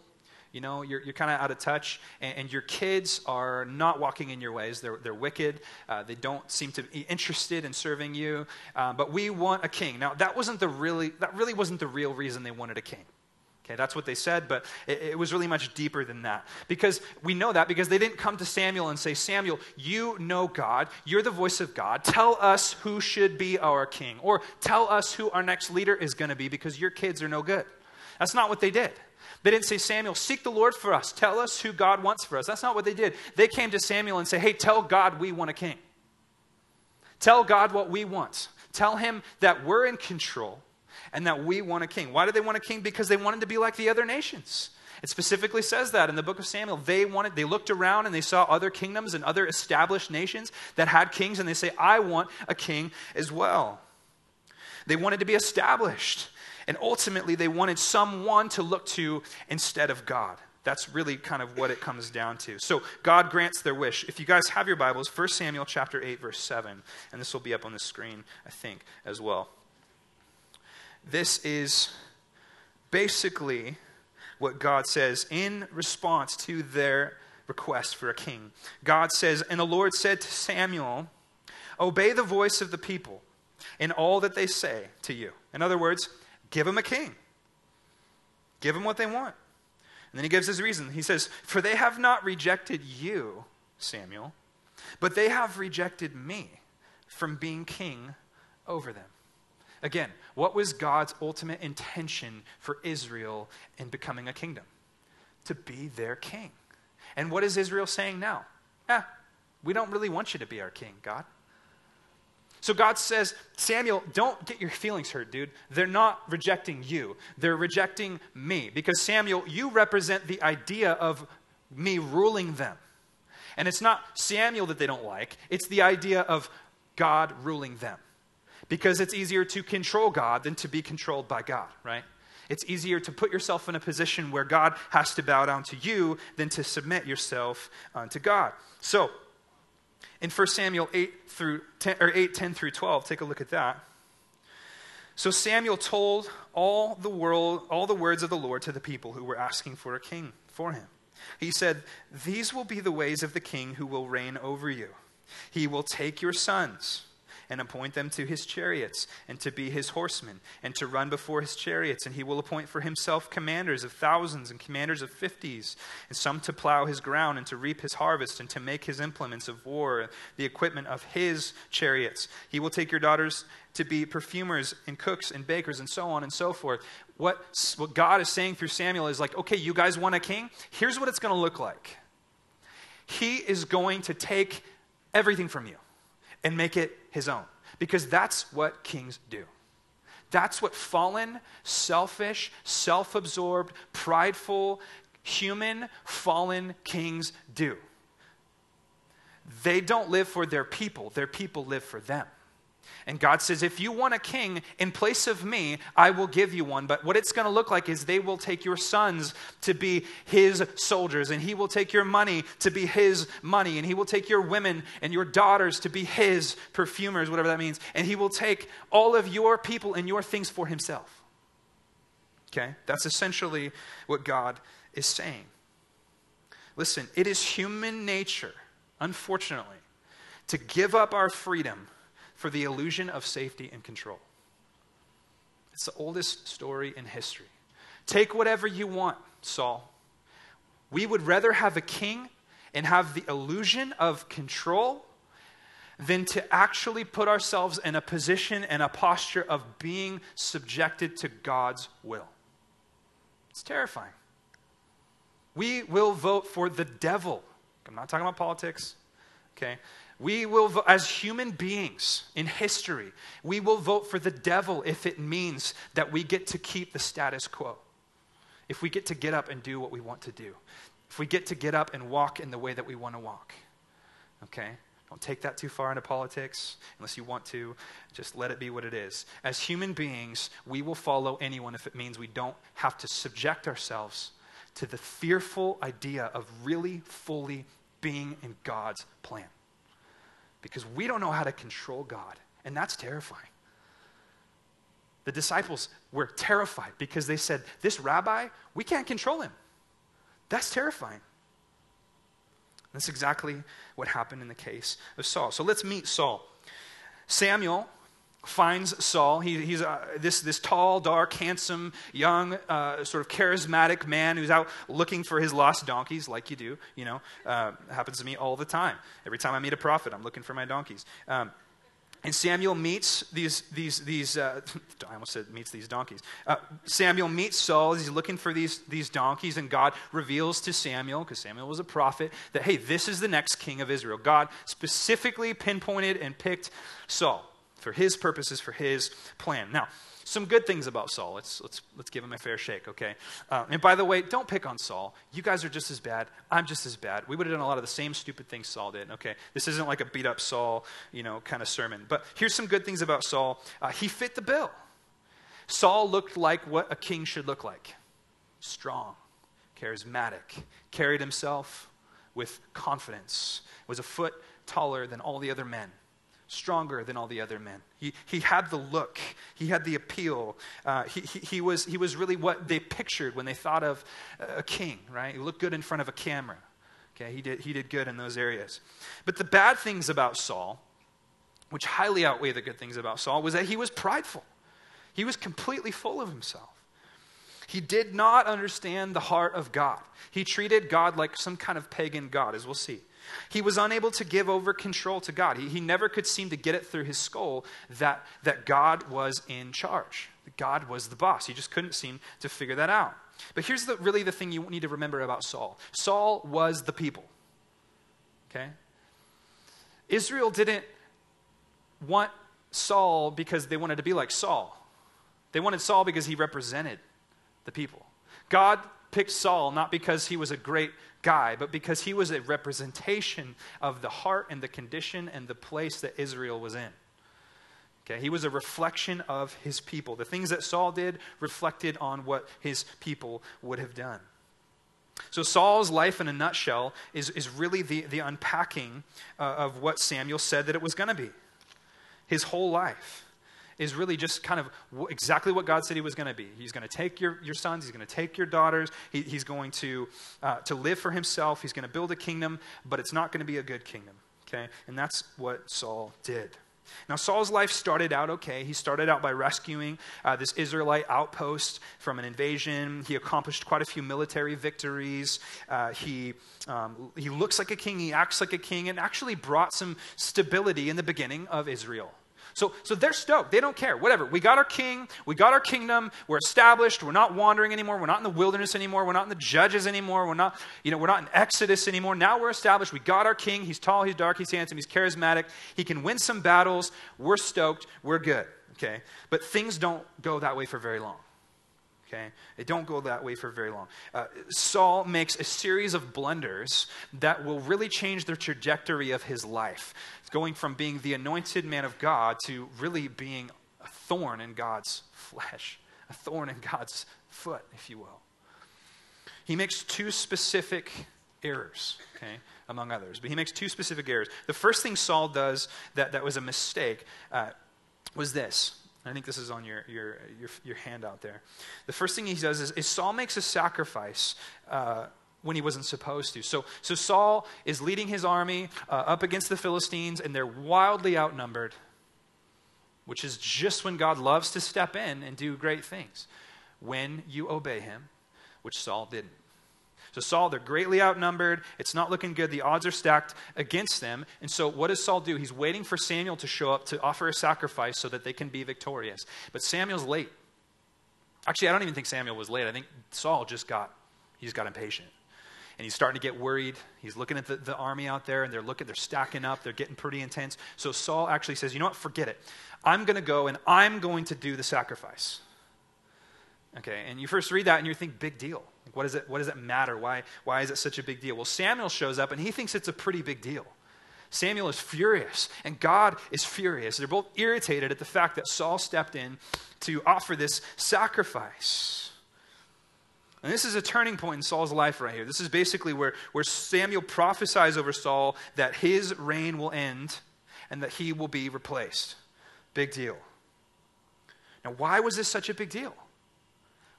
You know, you're, you're kind of out of touch, and, and, your kids are not walking in your ways. They're, they're wicked. Uh, they don't seem to be interested in serving you. Uh, but we want a king. Now, that wasn't the really, that really wasn't the real reason they wanted a king. Okay, that's what they said, but it, it, was really much deeper than that. Because we know that because they didn't come to Samuel and say, Samuel, you know God. You're the voice of God. Tell us who should be our king. Or tell us who our next leader is going to be because your kids are no good. That's not what they did. They didn't say, Samuel, seek the Lord for us. Tell us who God wants for us. That's not what they did. They came to Samuel and say, hey, tell God we want a king. Tell God what we want. Tell him that we're in control and that we want a king. Why did they want a king? Because they wanted to be like the other nations. It specifically says that in the book of Samuel. They wanted, they looked around and they saw other kingdoms and other established nations that had kings, and they say, I want a king as well. They wanted to be established. And ultimately, they wanted someone to look to instead of God. That's really kind of what it comes down to. So God grants their wish. If you guys have your Bibles, 1 Samuel chapter 8, verse 7, and this will be up on the screen, I think, as well. This is basically what God says in response to their request for a king. God says, And the Lord said to Samuel, Obey the voice of the people in all that they say to you. In other words, give them a king, give them what they want. And then he gives his reason. He says, For they have not rejected you, Samuel, but they have rejected me from being king over them. Again, what was God's ultimate intention for Israel in becoming a kingdom? To be their king. And what is Israel saying now? Eh, we don't really want you to be our king, God. So God says, Samuel, don't get your feelings hurt, dude. They're not rejecting you, they're rejecting me. Because, Samuel, you represent the idea of me ruling them. And it's not Samuel that they don't like, it's the idea of God ruling them because it's easier to control God than to be controlled by God, right? It's easier to put yourself in a position where God has to bow down to you than to submit yourself unto God. So, in 1 Samuel 8 through 10, or 8, 10 through 12, take a look at that. So Samuel told all the world, all the words of the Lord to the people who were asking for a king for him. He said, These will be the ways of the king who will reign over you. He will take your sons and appoint them to his chariots, and to be his horsemen, and to run before his chariots. And he will appoint for himself commanders of thousands and commanders of fifties, and some to plow his ground, and to reap his harvest, and to make his implements of war, the equipment of his chariots. He will take your daughters to be perfumers and cooks and bakers and so on and so forth. What, what God is saying through Samuel is like, okay, you guys want a king? Here's what it's going to look like. He is going to take everything from you and make it his own because that's what kings do. That's what fallen, selfish, self absorbed, prideful, human, fallen kings do. They don't live for their people, their people live for them. And God says, if you want a king in place of me, I will give you one. But what it's going to look like is they will take your sons to be his soldiers, and he will take your money to be his money, and he will take your women and your daughters to be his perfumers, whatever that means. And he will take all of your people and your things for himself. Okay? That's essentially what God is saying. Listen, it is human nature, unfortunately, to give up our freedom for the illusion of safety and control. It's the oldest story in history. Take whatever you want, Saul. We would rather have a king and have the illusion of control than to actually put ourselves in a position and a posture of being subjected to God's will. It's terrifying. We will vote for the devil. I'm not talking about politics, okay? We will, as human beings in history, we will vote for the devil if it means that we get to keep the status quo. If we get to get up and do what we want to do. If we get to get up and walk in the way that we want to walk. Okay? Don't take that too far into politics unless you want to. Just let it be what it is. As human beings, we will follow anyone if it means we don't have to subject ourselves to the fearful idea of really fully being in God's plan because we don't know how to control God, and that's terrifying. The disciples were terrified because they said, This rabbi, we can't control him. That's terrifying. That's exactly what happened in the case of Saul. So let's meet Saul. Samuel finds Saul. He, he's uh, this, this tall, dark, handsome, young, uh, sort of charismatic man who's out looking for his lost donkeys, like you do. You know, uh, happens to me all the time. Every time I meet a prophet, I'm looking for my donkeys. Um, and Samuel meets these, these, these uh, [laughs] I almost said meets these donkeys. Uh, Samuel meets Saul. He's looking for these, these donkeys, and God reveals to Samuel, because Samuel was a prophet, that, hey, this is the next king of Israel. God specifically pinpointed and picked Saul for his purposes, for his plan. Now, some good things about Saul. Let's, let's, let's give him a fair shake, okay? Uh, and by the way, don't pick on Saul. You guys are just as bad. I'm just as bad. We would have done a lot of the same stupid things Saul did, okay? This isn't like a beat up Saul, you know, kind of sermon. But here's some good things about Saul. Uh, he fit the bill. Saul looked like what a king should look like strong, charismatic, carried himself with confidence, was a foot taller than all the other men stronger than all the other men. He, he had the look, he had the appeal. Uh, he, he, he, was, he was really what they pictured when they thought of a king, right? He looked good in front of a camera. Okay, he did, he did good in those areas. But the bad things about Saul, which highly outweigh the good things about Saul, was that he was prideful. He was completely full of himself. He did not understand the heart of God. He treated God like some kind of pagan God, as we'll see. He was unable to give over control to God. He, he never could seem to get it through his skull that, that God was in charge, God was the boss. He just couldn't seem to figure that out. But here's the, really the thing you need to remember about Saul Saul was the people. Okay? Israel didn't want Saul because they wanted to be like Saul, they wanted Saul because he represented the people. God picked Saul not because he was a great guy, but because he was a representation of the heart and the condition and the place that Israel was in. Okay, he was a reflection of his people. The things that Saul did reflected on what his people would have done. So, Saul's life in a nutshell is, is really the, the unpacking uh, of what Samuel said that it was going to be. His whole life is really just kind of exactly what God said he was going to be. He's going to take your, your sons, he's going to take your daughters, he, he's going to, uh, to live for himself, he's going to build a kingdom, but it's not going to be a good kingdom. Okay? And that's what Saul did. Now, Saul's life started out okay. He started out by rescuing uh, this Israelite outpost from an invasion. He accomplished quite a few military victories. Uh, he, um, he looks like a king, he acts like a king, and actually brought some stability in the beginning of Israel. So, so they're stoked. They don't care. Whatever. We got our king. We got our kingdom. We're established. We're not wandering anymore. We're not in the wilderness anymore. We're not in the judges anymore. We're not, you know, we're not in Exodus anymore. Now we're established. We got our king. He's tall, he's dark, he's handsome, he's charismatic. He can win some battles. We're stoked. We're good. Okay? But things don't go that way for very long. Okay? Don't go that way for very long. Uh, Saul makes a series of blunders that will really change the trajectory of his life going from being the anointed man of God to really being a thorn in God's flesh, a thorn in God's foot, if you will. He makes two specific errors, okay, among others, but he makes two specific errors. The first thing Saul does that, that was a mistake uh, was this. I think this is on your, your, your, your handout there. The first thing he does is, is Saul makes a sacrifice. Uh, when he wasn't supposed to. So, so Saul is leading his army uh, up against the Philistines, and they're wildly outnumbered, which is just when God loves to step in and do great things. When you obey him, which Saul didn't. So, Saul, they're greatly outnumbered. It's not looking good. The odds are stacked against them. And so, what does Saul do? He's waiting for Samuel to show up to offer a sacrifice so that they can be victorious. But Samuel's late. Actually, I don't even think Samuel was late. I think Saul just got, he just got impatient and he's starting to get worried. He's looking at the, the army out there, and they're looking, they're stacking up, they're getting pretty intense. So Saul actually says, You know what? Forget it. I'm going to go and I'm going to do the sacrifice. Okay, and you first read that and you think, big deal. Like, what, is it, what does it matter? Why, why is it such a big deal? Well, Samuel shows up and he thinks it's a pretty big deal. Samuel is furious, and God is furious. They're both irritated at the fact that Saul stepped in to offer this sacrifice. And this is a turning point in Saul's life right here. This is basically where, where Samuel prophesies over Saul that his reign will end and that he will be replaced. Big deal. Now, why was this such a big deal?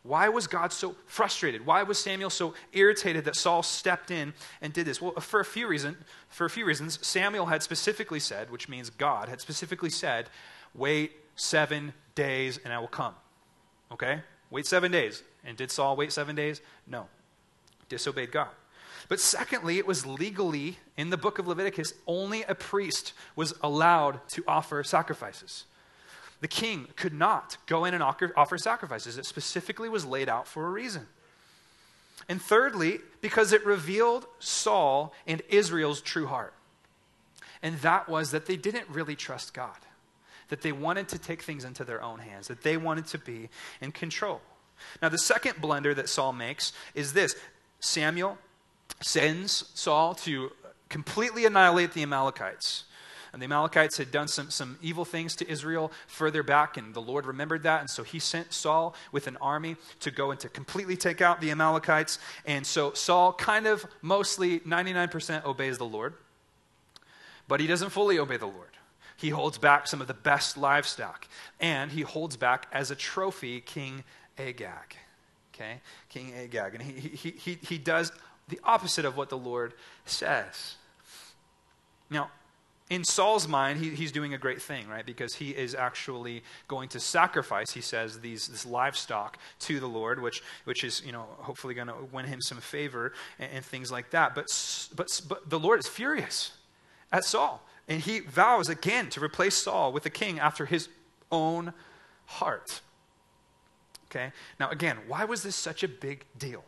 Why was God so frustrated? Why was Samuel so irritated that Saul stepped in and did this? Well, uh, for a few reasons, for a few reasons, Samuel had specifically said, which means God had specifically said, "Wait 7 days and I will come." Okay? Wait 7 days. And did Saul wait seven days? No. Disobeyed God. But secondly, it was legally, in the book of Leviticus, only a priest was allowed to offer sacrifices. The king could not go in and offer sacrifices. It specifically was laid out for a reason. And thirdly, because it revealed Saul and Israel's true heart. And that was that they didn't really trust God, that they wanted to take things into their own hands, that they wanted to be in control. Now, the second blunder that Saul makes is this Samuel sends Saul to completely annihilate the Amalekites. And the Amalekites had done some, some evil things to Israel further back, and the Lord remembered that. And so he sent Saul with an army to go and to completely take out the Amalekites. And so Saul kind of mostly 99% obeys the Lord, but he doesn't fully obey the Lord. He holds back some of the best livestock, and he holds back as a trophy King Agag. Okay? King Agag. And he, he, he, he does the opposite of what the Lord says. Now, in Saul's mind, he, he's doing a great thing, right? Because he is actually going to sacrifice, he says, these, this livestock to the Lord, which, which is, you know, hopefully going to win him some favor and, and things like that. But, but, but the Lord is furious at Saul. And he vows again to replace Saul with a king after his own heart. Okay? Now, again, why was this such a big deal?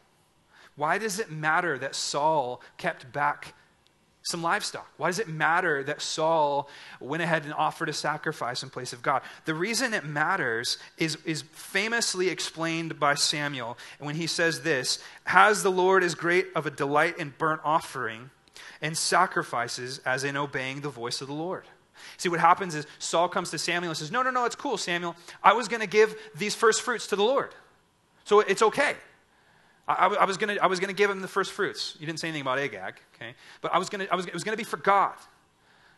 Why does it matter that Saul kept back some livestock? Why does it matter that Saul went ahead and offered a sacrifice in place of God? The reason it matters is, is famously explained by Samuel when he says this Has the Lord as great of a delight in burnt offering and sacrifices as in obeying the voice of the Lord? See, what happens is Saul comes to Samuel and says, No, no, no, it's cool, Samuel. I was going to give these first fruits to the Lord. So it's okay. I, I was going to I was going to give him the first fruits. You didn't say anything about Agag, okay? But I was to I was it was going to be for God.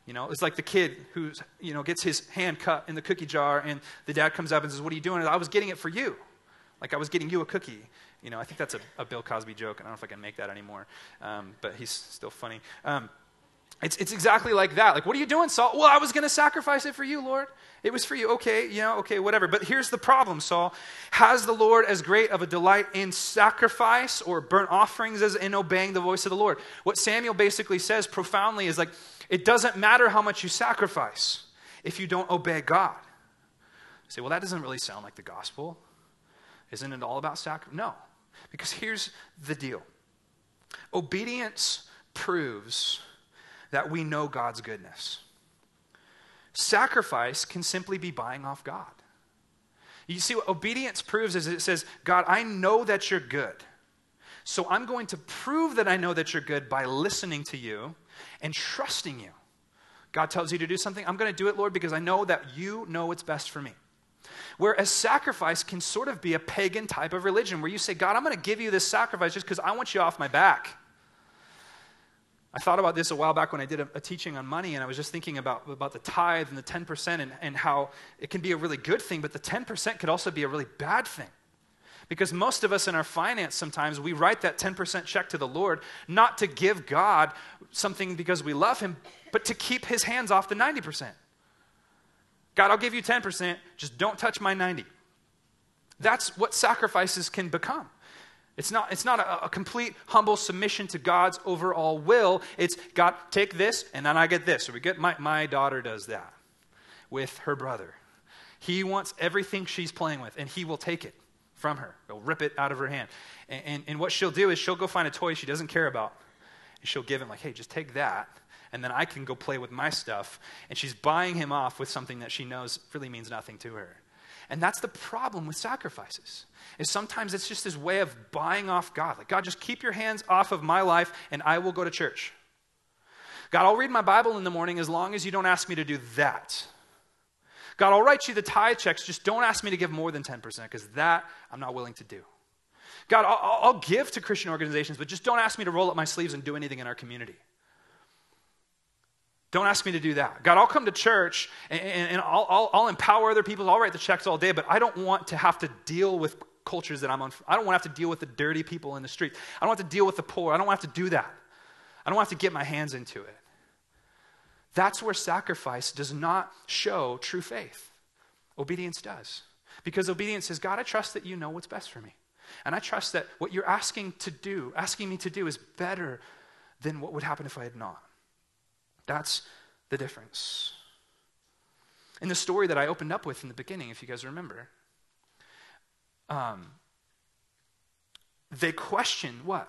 You know, it's like the kid who you know gets his hand cut in the cookie jar, and the dad comes up and says, "What are you doing?" I was getting it for you, like I was getting you a cookie. You know, I think that's a, a Bill Cosby joke. And I don't know if I can make that anymore, um, but he's still funny. Um, It's, it's exactly like that. Like, what are you doing, Saul? Well, I was going to sacrifice it for you, Lord. It was for you. Okay, you know, okay, whatever. But here's the problem, Saul. Has the Lord as great of a delight in sacrifice or burnt offerings as in obeying the voice of the Lord? What Samuel basically says profoundly is like, it doesn't matter how much you sacrifice if you don't obey God. You say, well, that doesn't really sound like the gospel. Isn't it all about sacrifice? No. Because here's the deal obedience proves that we know God's goodness. Sacrifice can simply be buying off God. You see, what obedience proves is it says, God, I know that you're good. So I'm going to prove that I know that you're good by listening to you and trusting you. God tells you to do something, I'm going to do it, Lord, because I know that you know what's best for me. Whereas sacrifice can sort of be a pagan type of religion where you say, God, I'm going to give you this sacrifice just because I want you off my back. I thought about this a while back when I did a, a, teaching on money, and I was just thinking about, about the tithe and the 10% and, and how it can be a really good thing, but the 10% could also be a really bad thing. Because most of us in our finance, sometimes we write that 10% check to the Lord, not to give God something because we love Him, but to keep His hands off the 90%. God, I'll give you 10%, just don't touch my 90. That's what sacrifices can become. It's not, it's not a, a, complete humble submission to God's overall will. It's God, take this, and then I get this. So we get my, my daughter does that with her brother. He wants everything she's playing with, and he will take it from her. He'll rip it out of her hand. And, and, and what she'll do is she'll go find a toy she doesn't care about, and she'll give him, like, hey, just take that, and then I can go play with my stuff. And she's buying him off with something that she knows really means nothing to her. And that's the problem with sacrifices. Is sometimes it's just this way of buying off God. Like, God, just keep your hands off of my life and I will go to church. God, I'll read my Bible in the morning as long as you don't ask me to do that. God, I'll write you the tithe checks, just don't ask me to give more than 10% because that I'm not willing to do. God, I'll, I'll, give to Christian organizations, but just don't ask me to roll up my sleeves and do anything in our community. Don't ask me to do that. God, I'll come to church and, and, I'll, I'll, I'll, empower other people. I'll write the checks all day, but I don't want to have to deal with cultures that I'm on. I don't want to have to deal with the dirty people in the street. I don't want to deal with the poor. I don't want to have to do that. I don't want to have to get my hands into it. That's where sacrifice does not show true faith. Obedience does. Because obedience says, God, I trust that you know what's best for me. And I trust that what you're asking to do, asking me to do, is better than what would happen if I had not. That's the difference. In the story that I opened up with in the beginning, if you guys remember, um, they question what?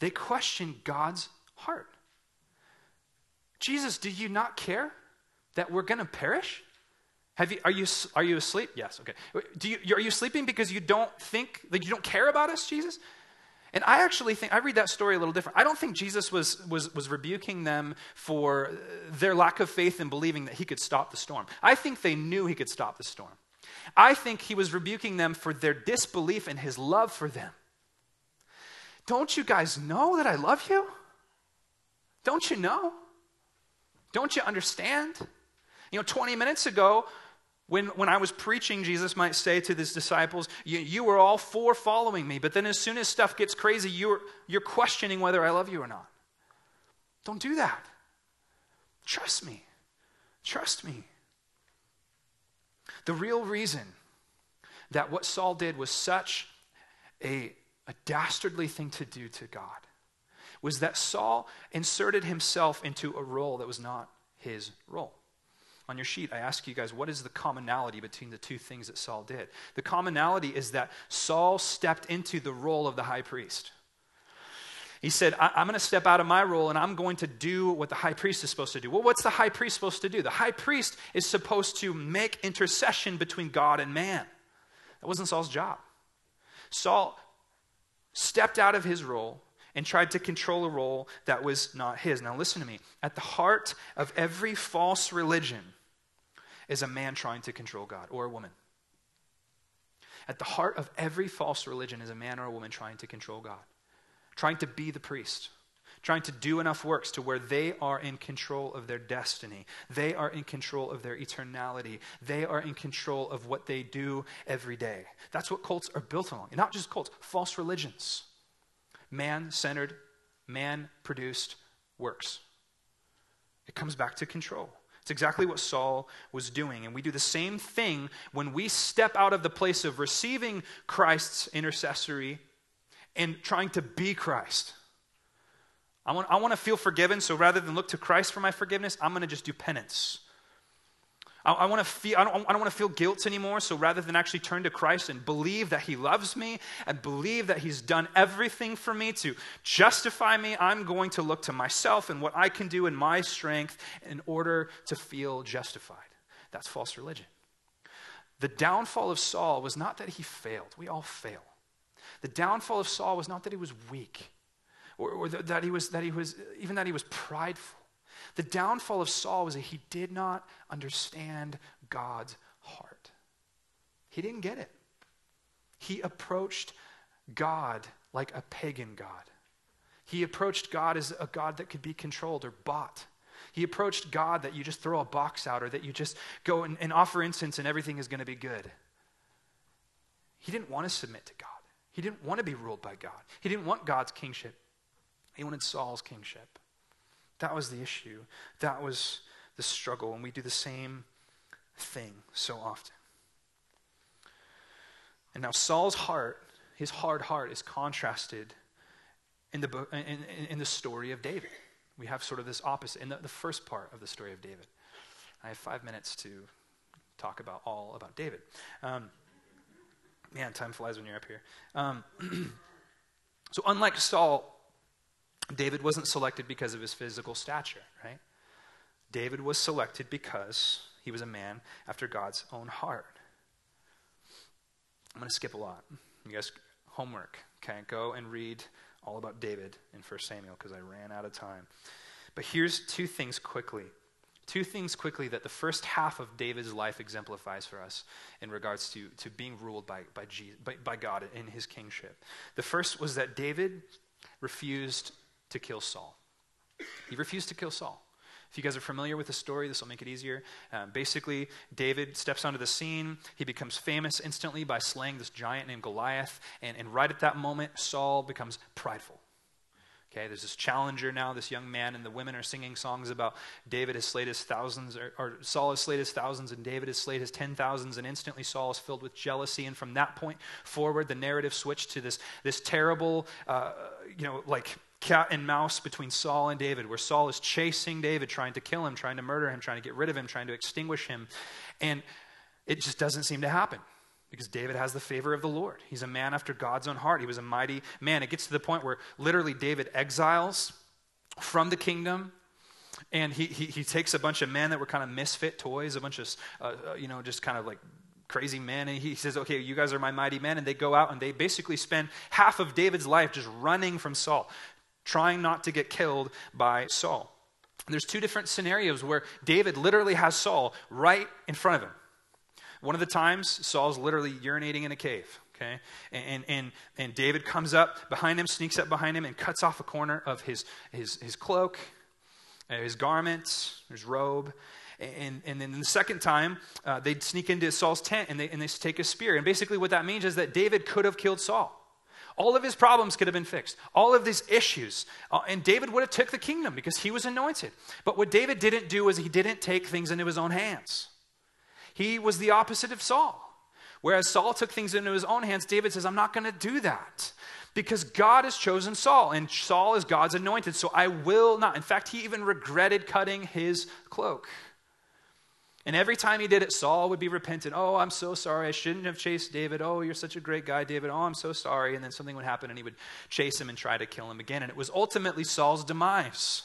They question God's heart. Jesus, do you not care that we're going to perish? Have you, are, you, are you asleep? Yes, okay. Do you, are you sleeping because you don't think, like you don't care about us, Jesus? And I actually think, I read that story a little different. I don't think Jesus was, was, was rebuking them for their lack of faith in believing that he could stop the storm. I think they knew he could stop the storm. I think he was rebuking them for their disbelief in his love for them. Don't you guys know that I love you? Don't you know? Don't you understand? You know, 20 minutes ago, when, when I was preaching, Jesus might say to his disciples, you, you were all for following me, but then as soon as stuff gets crazy, you're, you're questioning whether I love you or not. Don't do that. Trust me. Trust me. The real reason that what Saul did was such a, a dastardly thing to do to God was that Saul inserted himself into a role that was not his role on your sheet, I ask you guys, what is the commonality between the two things that Saul did? The commonality is that Saul stepped into the role of the high priest. He said, I- am going to step out of my role and I'm going to do what the high priest is supposed to do. Well, what's the high priest supposed to do? The high priest is supposed to make intercession between God and man. That wasn't Saul's job. Saul stepped out of his role and tried to control a role that was not his. Now, listen to me. At the heart of every false religion is a man trying to control God or a woman. At the heart of every false religion is a man or a woman trying to control God, trying to be the priest, trying to do enough works to where they are in control of their destiny. They are in control of their eternality. They are in control of what they do every day. That's what cults are built on. not just cults, false religions. Man centered, man produced works. It comes back to control. It's exactly what Saul was doing. And we do the same thing when we step out of the place of receiving Christ's intercessory and trying to be Christ. I want, I want to feel forgiven, so rather than look to Christ for my forgiveness, I'm going to just do penance. I, I want to feel, I don't, I don't want to feel guilt anymore, so rather than actually turn to Christ and believe that He loves me and believe that He's done everything for me to justify me, I'm going to look to myself and what I can do in my strength in order to feel justified. That's false religion. The downfall of Saul was not that he failed. We all fail. The downfall of Saul was not that he was weak or, or that he was, that he was, even that he was prideful. The downfall of Saul was that he did not understand God's heart. He didn't get it. He approached God like a pagan God. He approached God as a God that could be controlled or bought. He approached God that you just throw a box out or that you just go and, and offer incense and everything is going to be good. He didn't want to submit to God. He didn't want to be ruled by God. He didn't want God's kingship. He wanted Saul's kingship. That was the issue. That was the struggle. And we do the same thing so often. And now Saul's heart, his hard heart, is contrasted in the, book, in, in, in the story of David. We have sort of this opposite in the, the first part of the story of David. I have five minutes to talk about all about David. Um, man, time flies when you're up here. Um, [clears throat] so, unlike Saul, David wasn't selected because of his physical stature, right? David was selected because he was a man after God's own heart. I'm going to skip a lot. You guys, homework, okay? Go and read all about David in 1 Samuel because I ran out of time. But here's two things quickly. Two things quickly that the first half of David's life exemplifies for us in regards to, to being ruled by, by, Jesus, by, by God in his kingship. The first was that David refused to kill Saul. He refused to kill Saul. If you guys are familiar with the story, this will make it easier. Um, basically, David steps onto the scene. He becomes famous instantly by slaying this giant named Goliath. And, and right at that moment, Saul becomes prideful. Okay, there's this challenger now, this young man, and the women are singing songs about David has slayed his thousands, or, or Saul has slayed his thousands, and David has slayed his ten thousands, and instantly Saul is filled with jealousy. And from that point forward, the narrative switched to this, this terrible, uh, you know, like cat and mouse between Saul and David, where Saul is chasing David, trying to kill him, trying to murder him, trying to get rid of him, trying to extinguish him. And it just doesn't seem to happen because David has the favor of the Lord. He's a man after God's own heart. He was a mighty man. It gets to the point where literally David exiles from the kingdom. And he, he, he takes a bunch of men that were kind of misfit toys, a bunch of, uh, uh you know, just kind of like crazy men. And he says, Okay, you guys are my mighty men. And they go out and they basically spend half of David's life just running from Saul, trying not to get killed by Saul. There's two different scenarios where David literally has Saul right in front of him. One of the times, Saul's literally urinating in a cave. Okay? And, and, and David comes up behind him, sneaks up behind him, and cuts off a corner of his, his, his cloak, uh, his garments, his robe. And, and then the second time, uh, they sneak into Saul's tent and they, and they take a spear. And basically, what that means is that David could have killed Saul. All of his problems could have been fixed. All of these issues. Uh, and David would have took the kingdom because he was anointed. But what David didn't do was he didn't take things into his own hands. He was the opposite of Saul. Whereas Saul took things into his own hands, David says, I'm not going to do that because God has chosen Saul, and Saul is God's anointed, so I will not. In fact, he even regretted cutting his cloak. And every time he did it, Saul would be repentant. Oh, I'm so sorry. I shouldn't have chased David. Oh, you're such a great guy, David. Oh, I'm so sorry. And then something would happen and he would chase him and try to kill him again. And it was ultimately Saul's demise.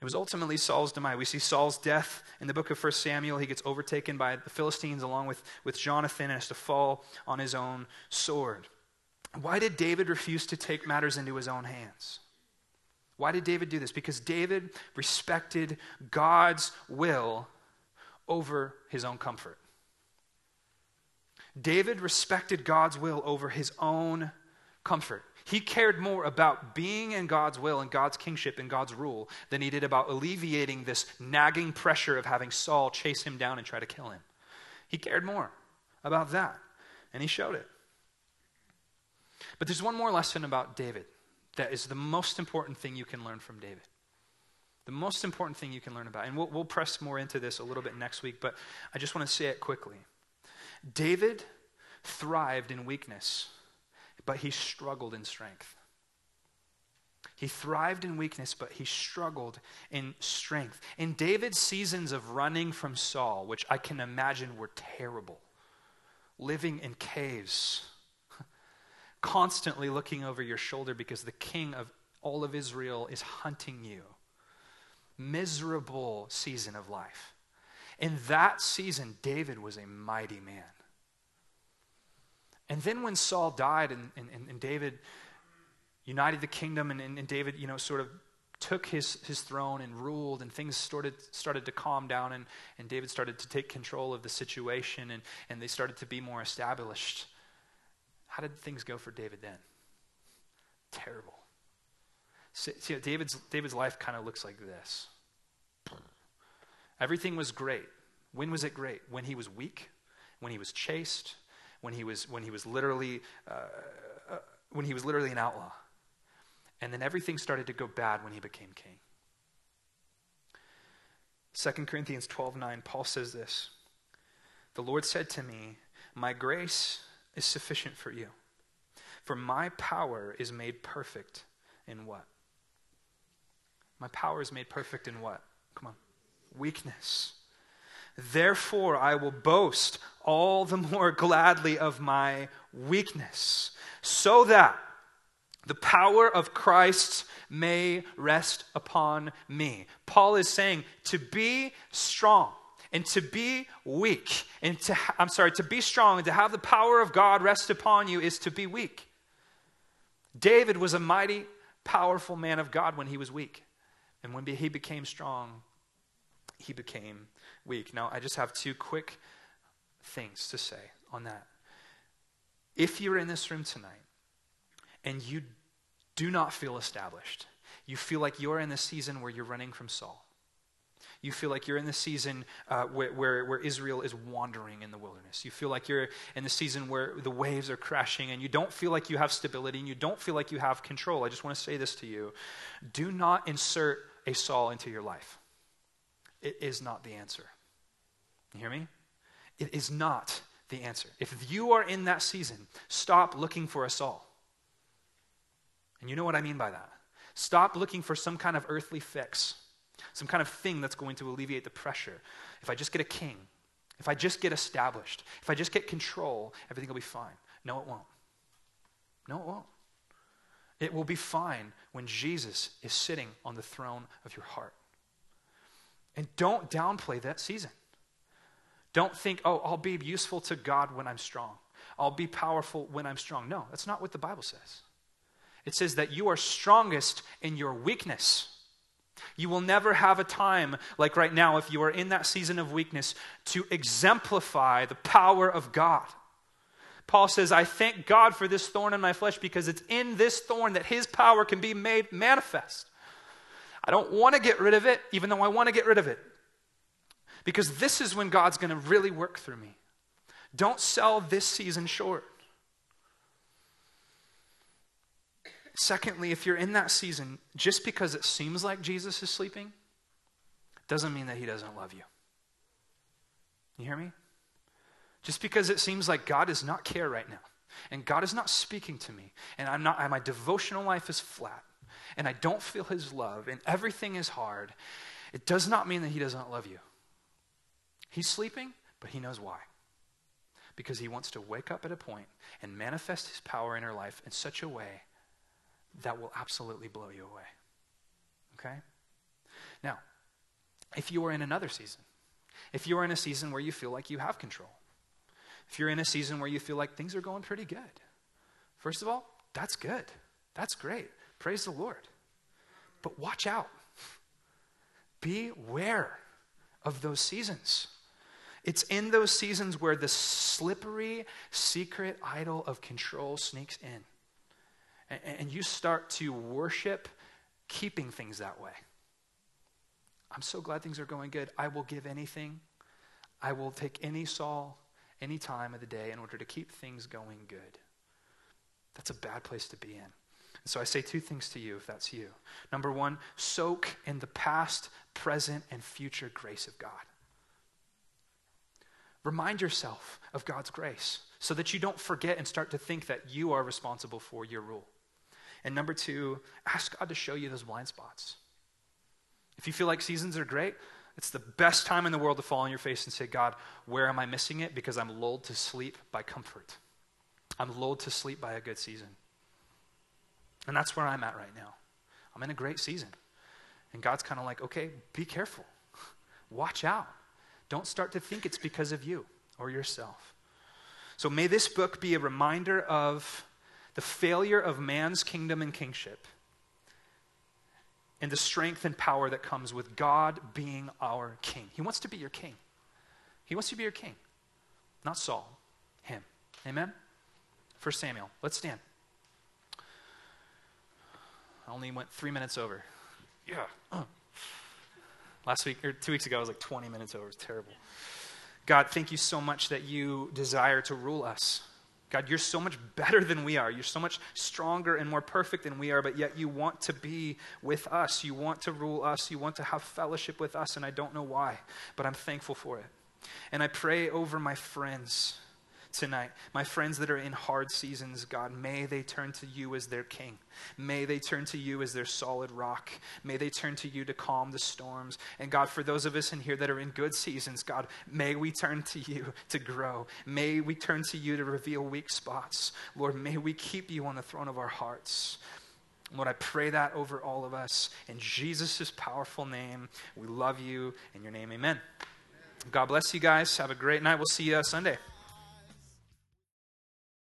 It was ultimately Saul's demise. We see Saul's death in the book of 1 Samuel. He gets overtaken by the Philistines along with, with Jonathan and has to fall on his own sword. Why did David refuse to take matters into his own hands? Why did David do this? Because David respected God's will over his own comfort. David respected God's will over his own comfort. He cared more about being in God's will and God's kingship and God's rule than he did about alleviating this nagging pressure of having Saul chase him down and try to kill him. He cared more about that, and he showed it. But there's one more lesson about David that is the most important thing you can learn from David. The most important thing you can learn about, and we'll, we'll press more into this a little bit next week, but I just want to say it quickly. David thrived in weakness, but he struggled in strength. He thrived in weakness, but he struggled in strength. In David's seasons of running from Saul, which I can imagine were terrible, living in caves, constantly looking over your shoulder because the king of all of Israel is hunting you. Miserable season of life. In that season, David was a mighty man. And then when Saul died and, and, and David united the kingdom, and, and, David, you know, sort of took his, his throne and ruled, and things started, started to calm down, and, and David started to take control of the situation, and, and they started to be more established. How did things go for David then? Terrible. See, see David's, David's life kind of looks like this. Everything was great. When was it great? When he was weak, when he was chased, when he was, when he was literally, uh, uh, when he was literally an outlaw. And then everything started to go bad when he became king. 2 Corinthians 12 9, Paul says this The Lord said to me, My grace is sufficient for you, for my power is made perfect in what? My power is made perfect in what? Come on. Weakness. Therefore, I will boast all the more gladly of my weakness, so that the power of Christ may rest upon me. Paul is saying to be strong and to be weak and to I'm sorry, to be strong and to have the power of God rest upon you is to be weak. David was a mighty powerful man of God when he was weak. And when he became strong, he became weak. Now, I just have two quick things to say on that. If you're in this room tonight and you do not feel established. You feel like you're in the season where you're running from Saul. You feel like you're in the season uh, where, where, where, Israel is wandering in the wilderness. You feel like you're in the season where the waves are crashing and you don't feel like you have stability and you don't feel like you have control. I just want to say this to you. Do not insert a Saul into your life. It is not the answer. You hear me? It is not the answer. If you are in that season, stop looking for a Saul. And you know what I mean by that. Stop looking for some kind of earthly fix, some kind of thing that's going to alleviate the pressure. If I just get a king, if I just get established, if I just get control, everything will be fine. No, it won't. No, it won't. It will be fine when Jesus is sitting on the throne of your heart. And don't downplay that season. Don't think, oh, I'll be useful to God when I'm strong. I'll be powerful when I'm strong. No, that's not what the Bible says. It says that you are strongest in your weakness. You will never have a time like right now, if you are in that season of weakness, to exemplify the power of God. Paul says, I thank God for this thorn in my flesh because it's in this thorn that his power can be made manifest. I don't want to get rid of it, even though I want to get rid of it. Because this is when God's going to really work through me. Don't sell this season short. Secondly, if you're in that season, just because it seems like Jesus is sleeping, doesn't mean that he doesn't love you. You hear me? Just because it seems like God does not care right now, and God is not speaking to me, and I'm not, my devotional life is flat, and I don't feel his love, and everything is hard, it does not mean that he doesn't love you. He's sleeping, but he knows why. Because he wants to wake up at a point and manifest his power in her life in such a way that will absolutely blow you away. Okay? Now, if you are in another season, if you are in a season where you feel like you have control, if you're in a season where you feel like things are going pretty good, first of all, that's good. That's great. Praise the Lord. But watch out. Beware of those seasons. It's in those seasons where the slippery, secret idol of control sneaks in and you start to worship keeping things that way. I'm so glad things are going good. I will give anything. I will take any Saul, any time of the day in order to keep things going good. That's a bad place to be in. So I say two things to you if that's you. Number one, soak in the past, present, and future grace of God. Remind yourself of God's grace so that you don't forget and start to think that you are responsible for your rule. And number two, ask God to show you those blind spots. If you feel like seasons are great, it's the best time in the world to fall on your face and say, God, where am I missing it? Because I'm lulled to sleep by comfort. I'm lulled to sleep by a good season. And that's where I'm at right now. I'm in a great season. And God's kind of like, okay, be careful. Watch out. Don't start to think it's because of you or yourself. So may this book be a reminder of the failure of man's kingdom and kingship and the strength and power that comes with God being our king. He wants to be your king. He wants to be your king, not Saul, him. Amen? First Samuel. Let's stand. I only went three minutes over. Yeah. Uh. [clears throat] Last week, or two weeks ago, I was like 20 minutes over. It was terrible. God, thank you so much that you desire to rule us. God, you're so much better than we are. You're so much stronger and more perfect than we are, but yet you want to be with us. You want to rule us. You want to have fellowship with us, and I don't know why, but I'm thankful for it. And I pray over my friends tonight. My friends that are in hard seasons, God, may they turn to you as their king. May they turn to you as their solid rock. May they turn to you to calm the storms. And God, for those of us in here that are in good seasons, God, may we turn to you to grow. May we turn to you to reveal weak spots. Lord, may we keep you on the throne of our hearts. Lord, I pray that over all of us. In Jesus' powerful name, we love you. In your name, amen. God bless you guys. Have a great night. We'll see you Sunday.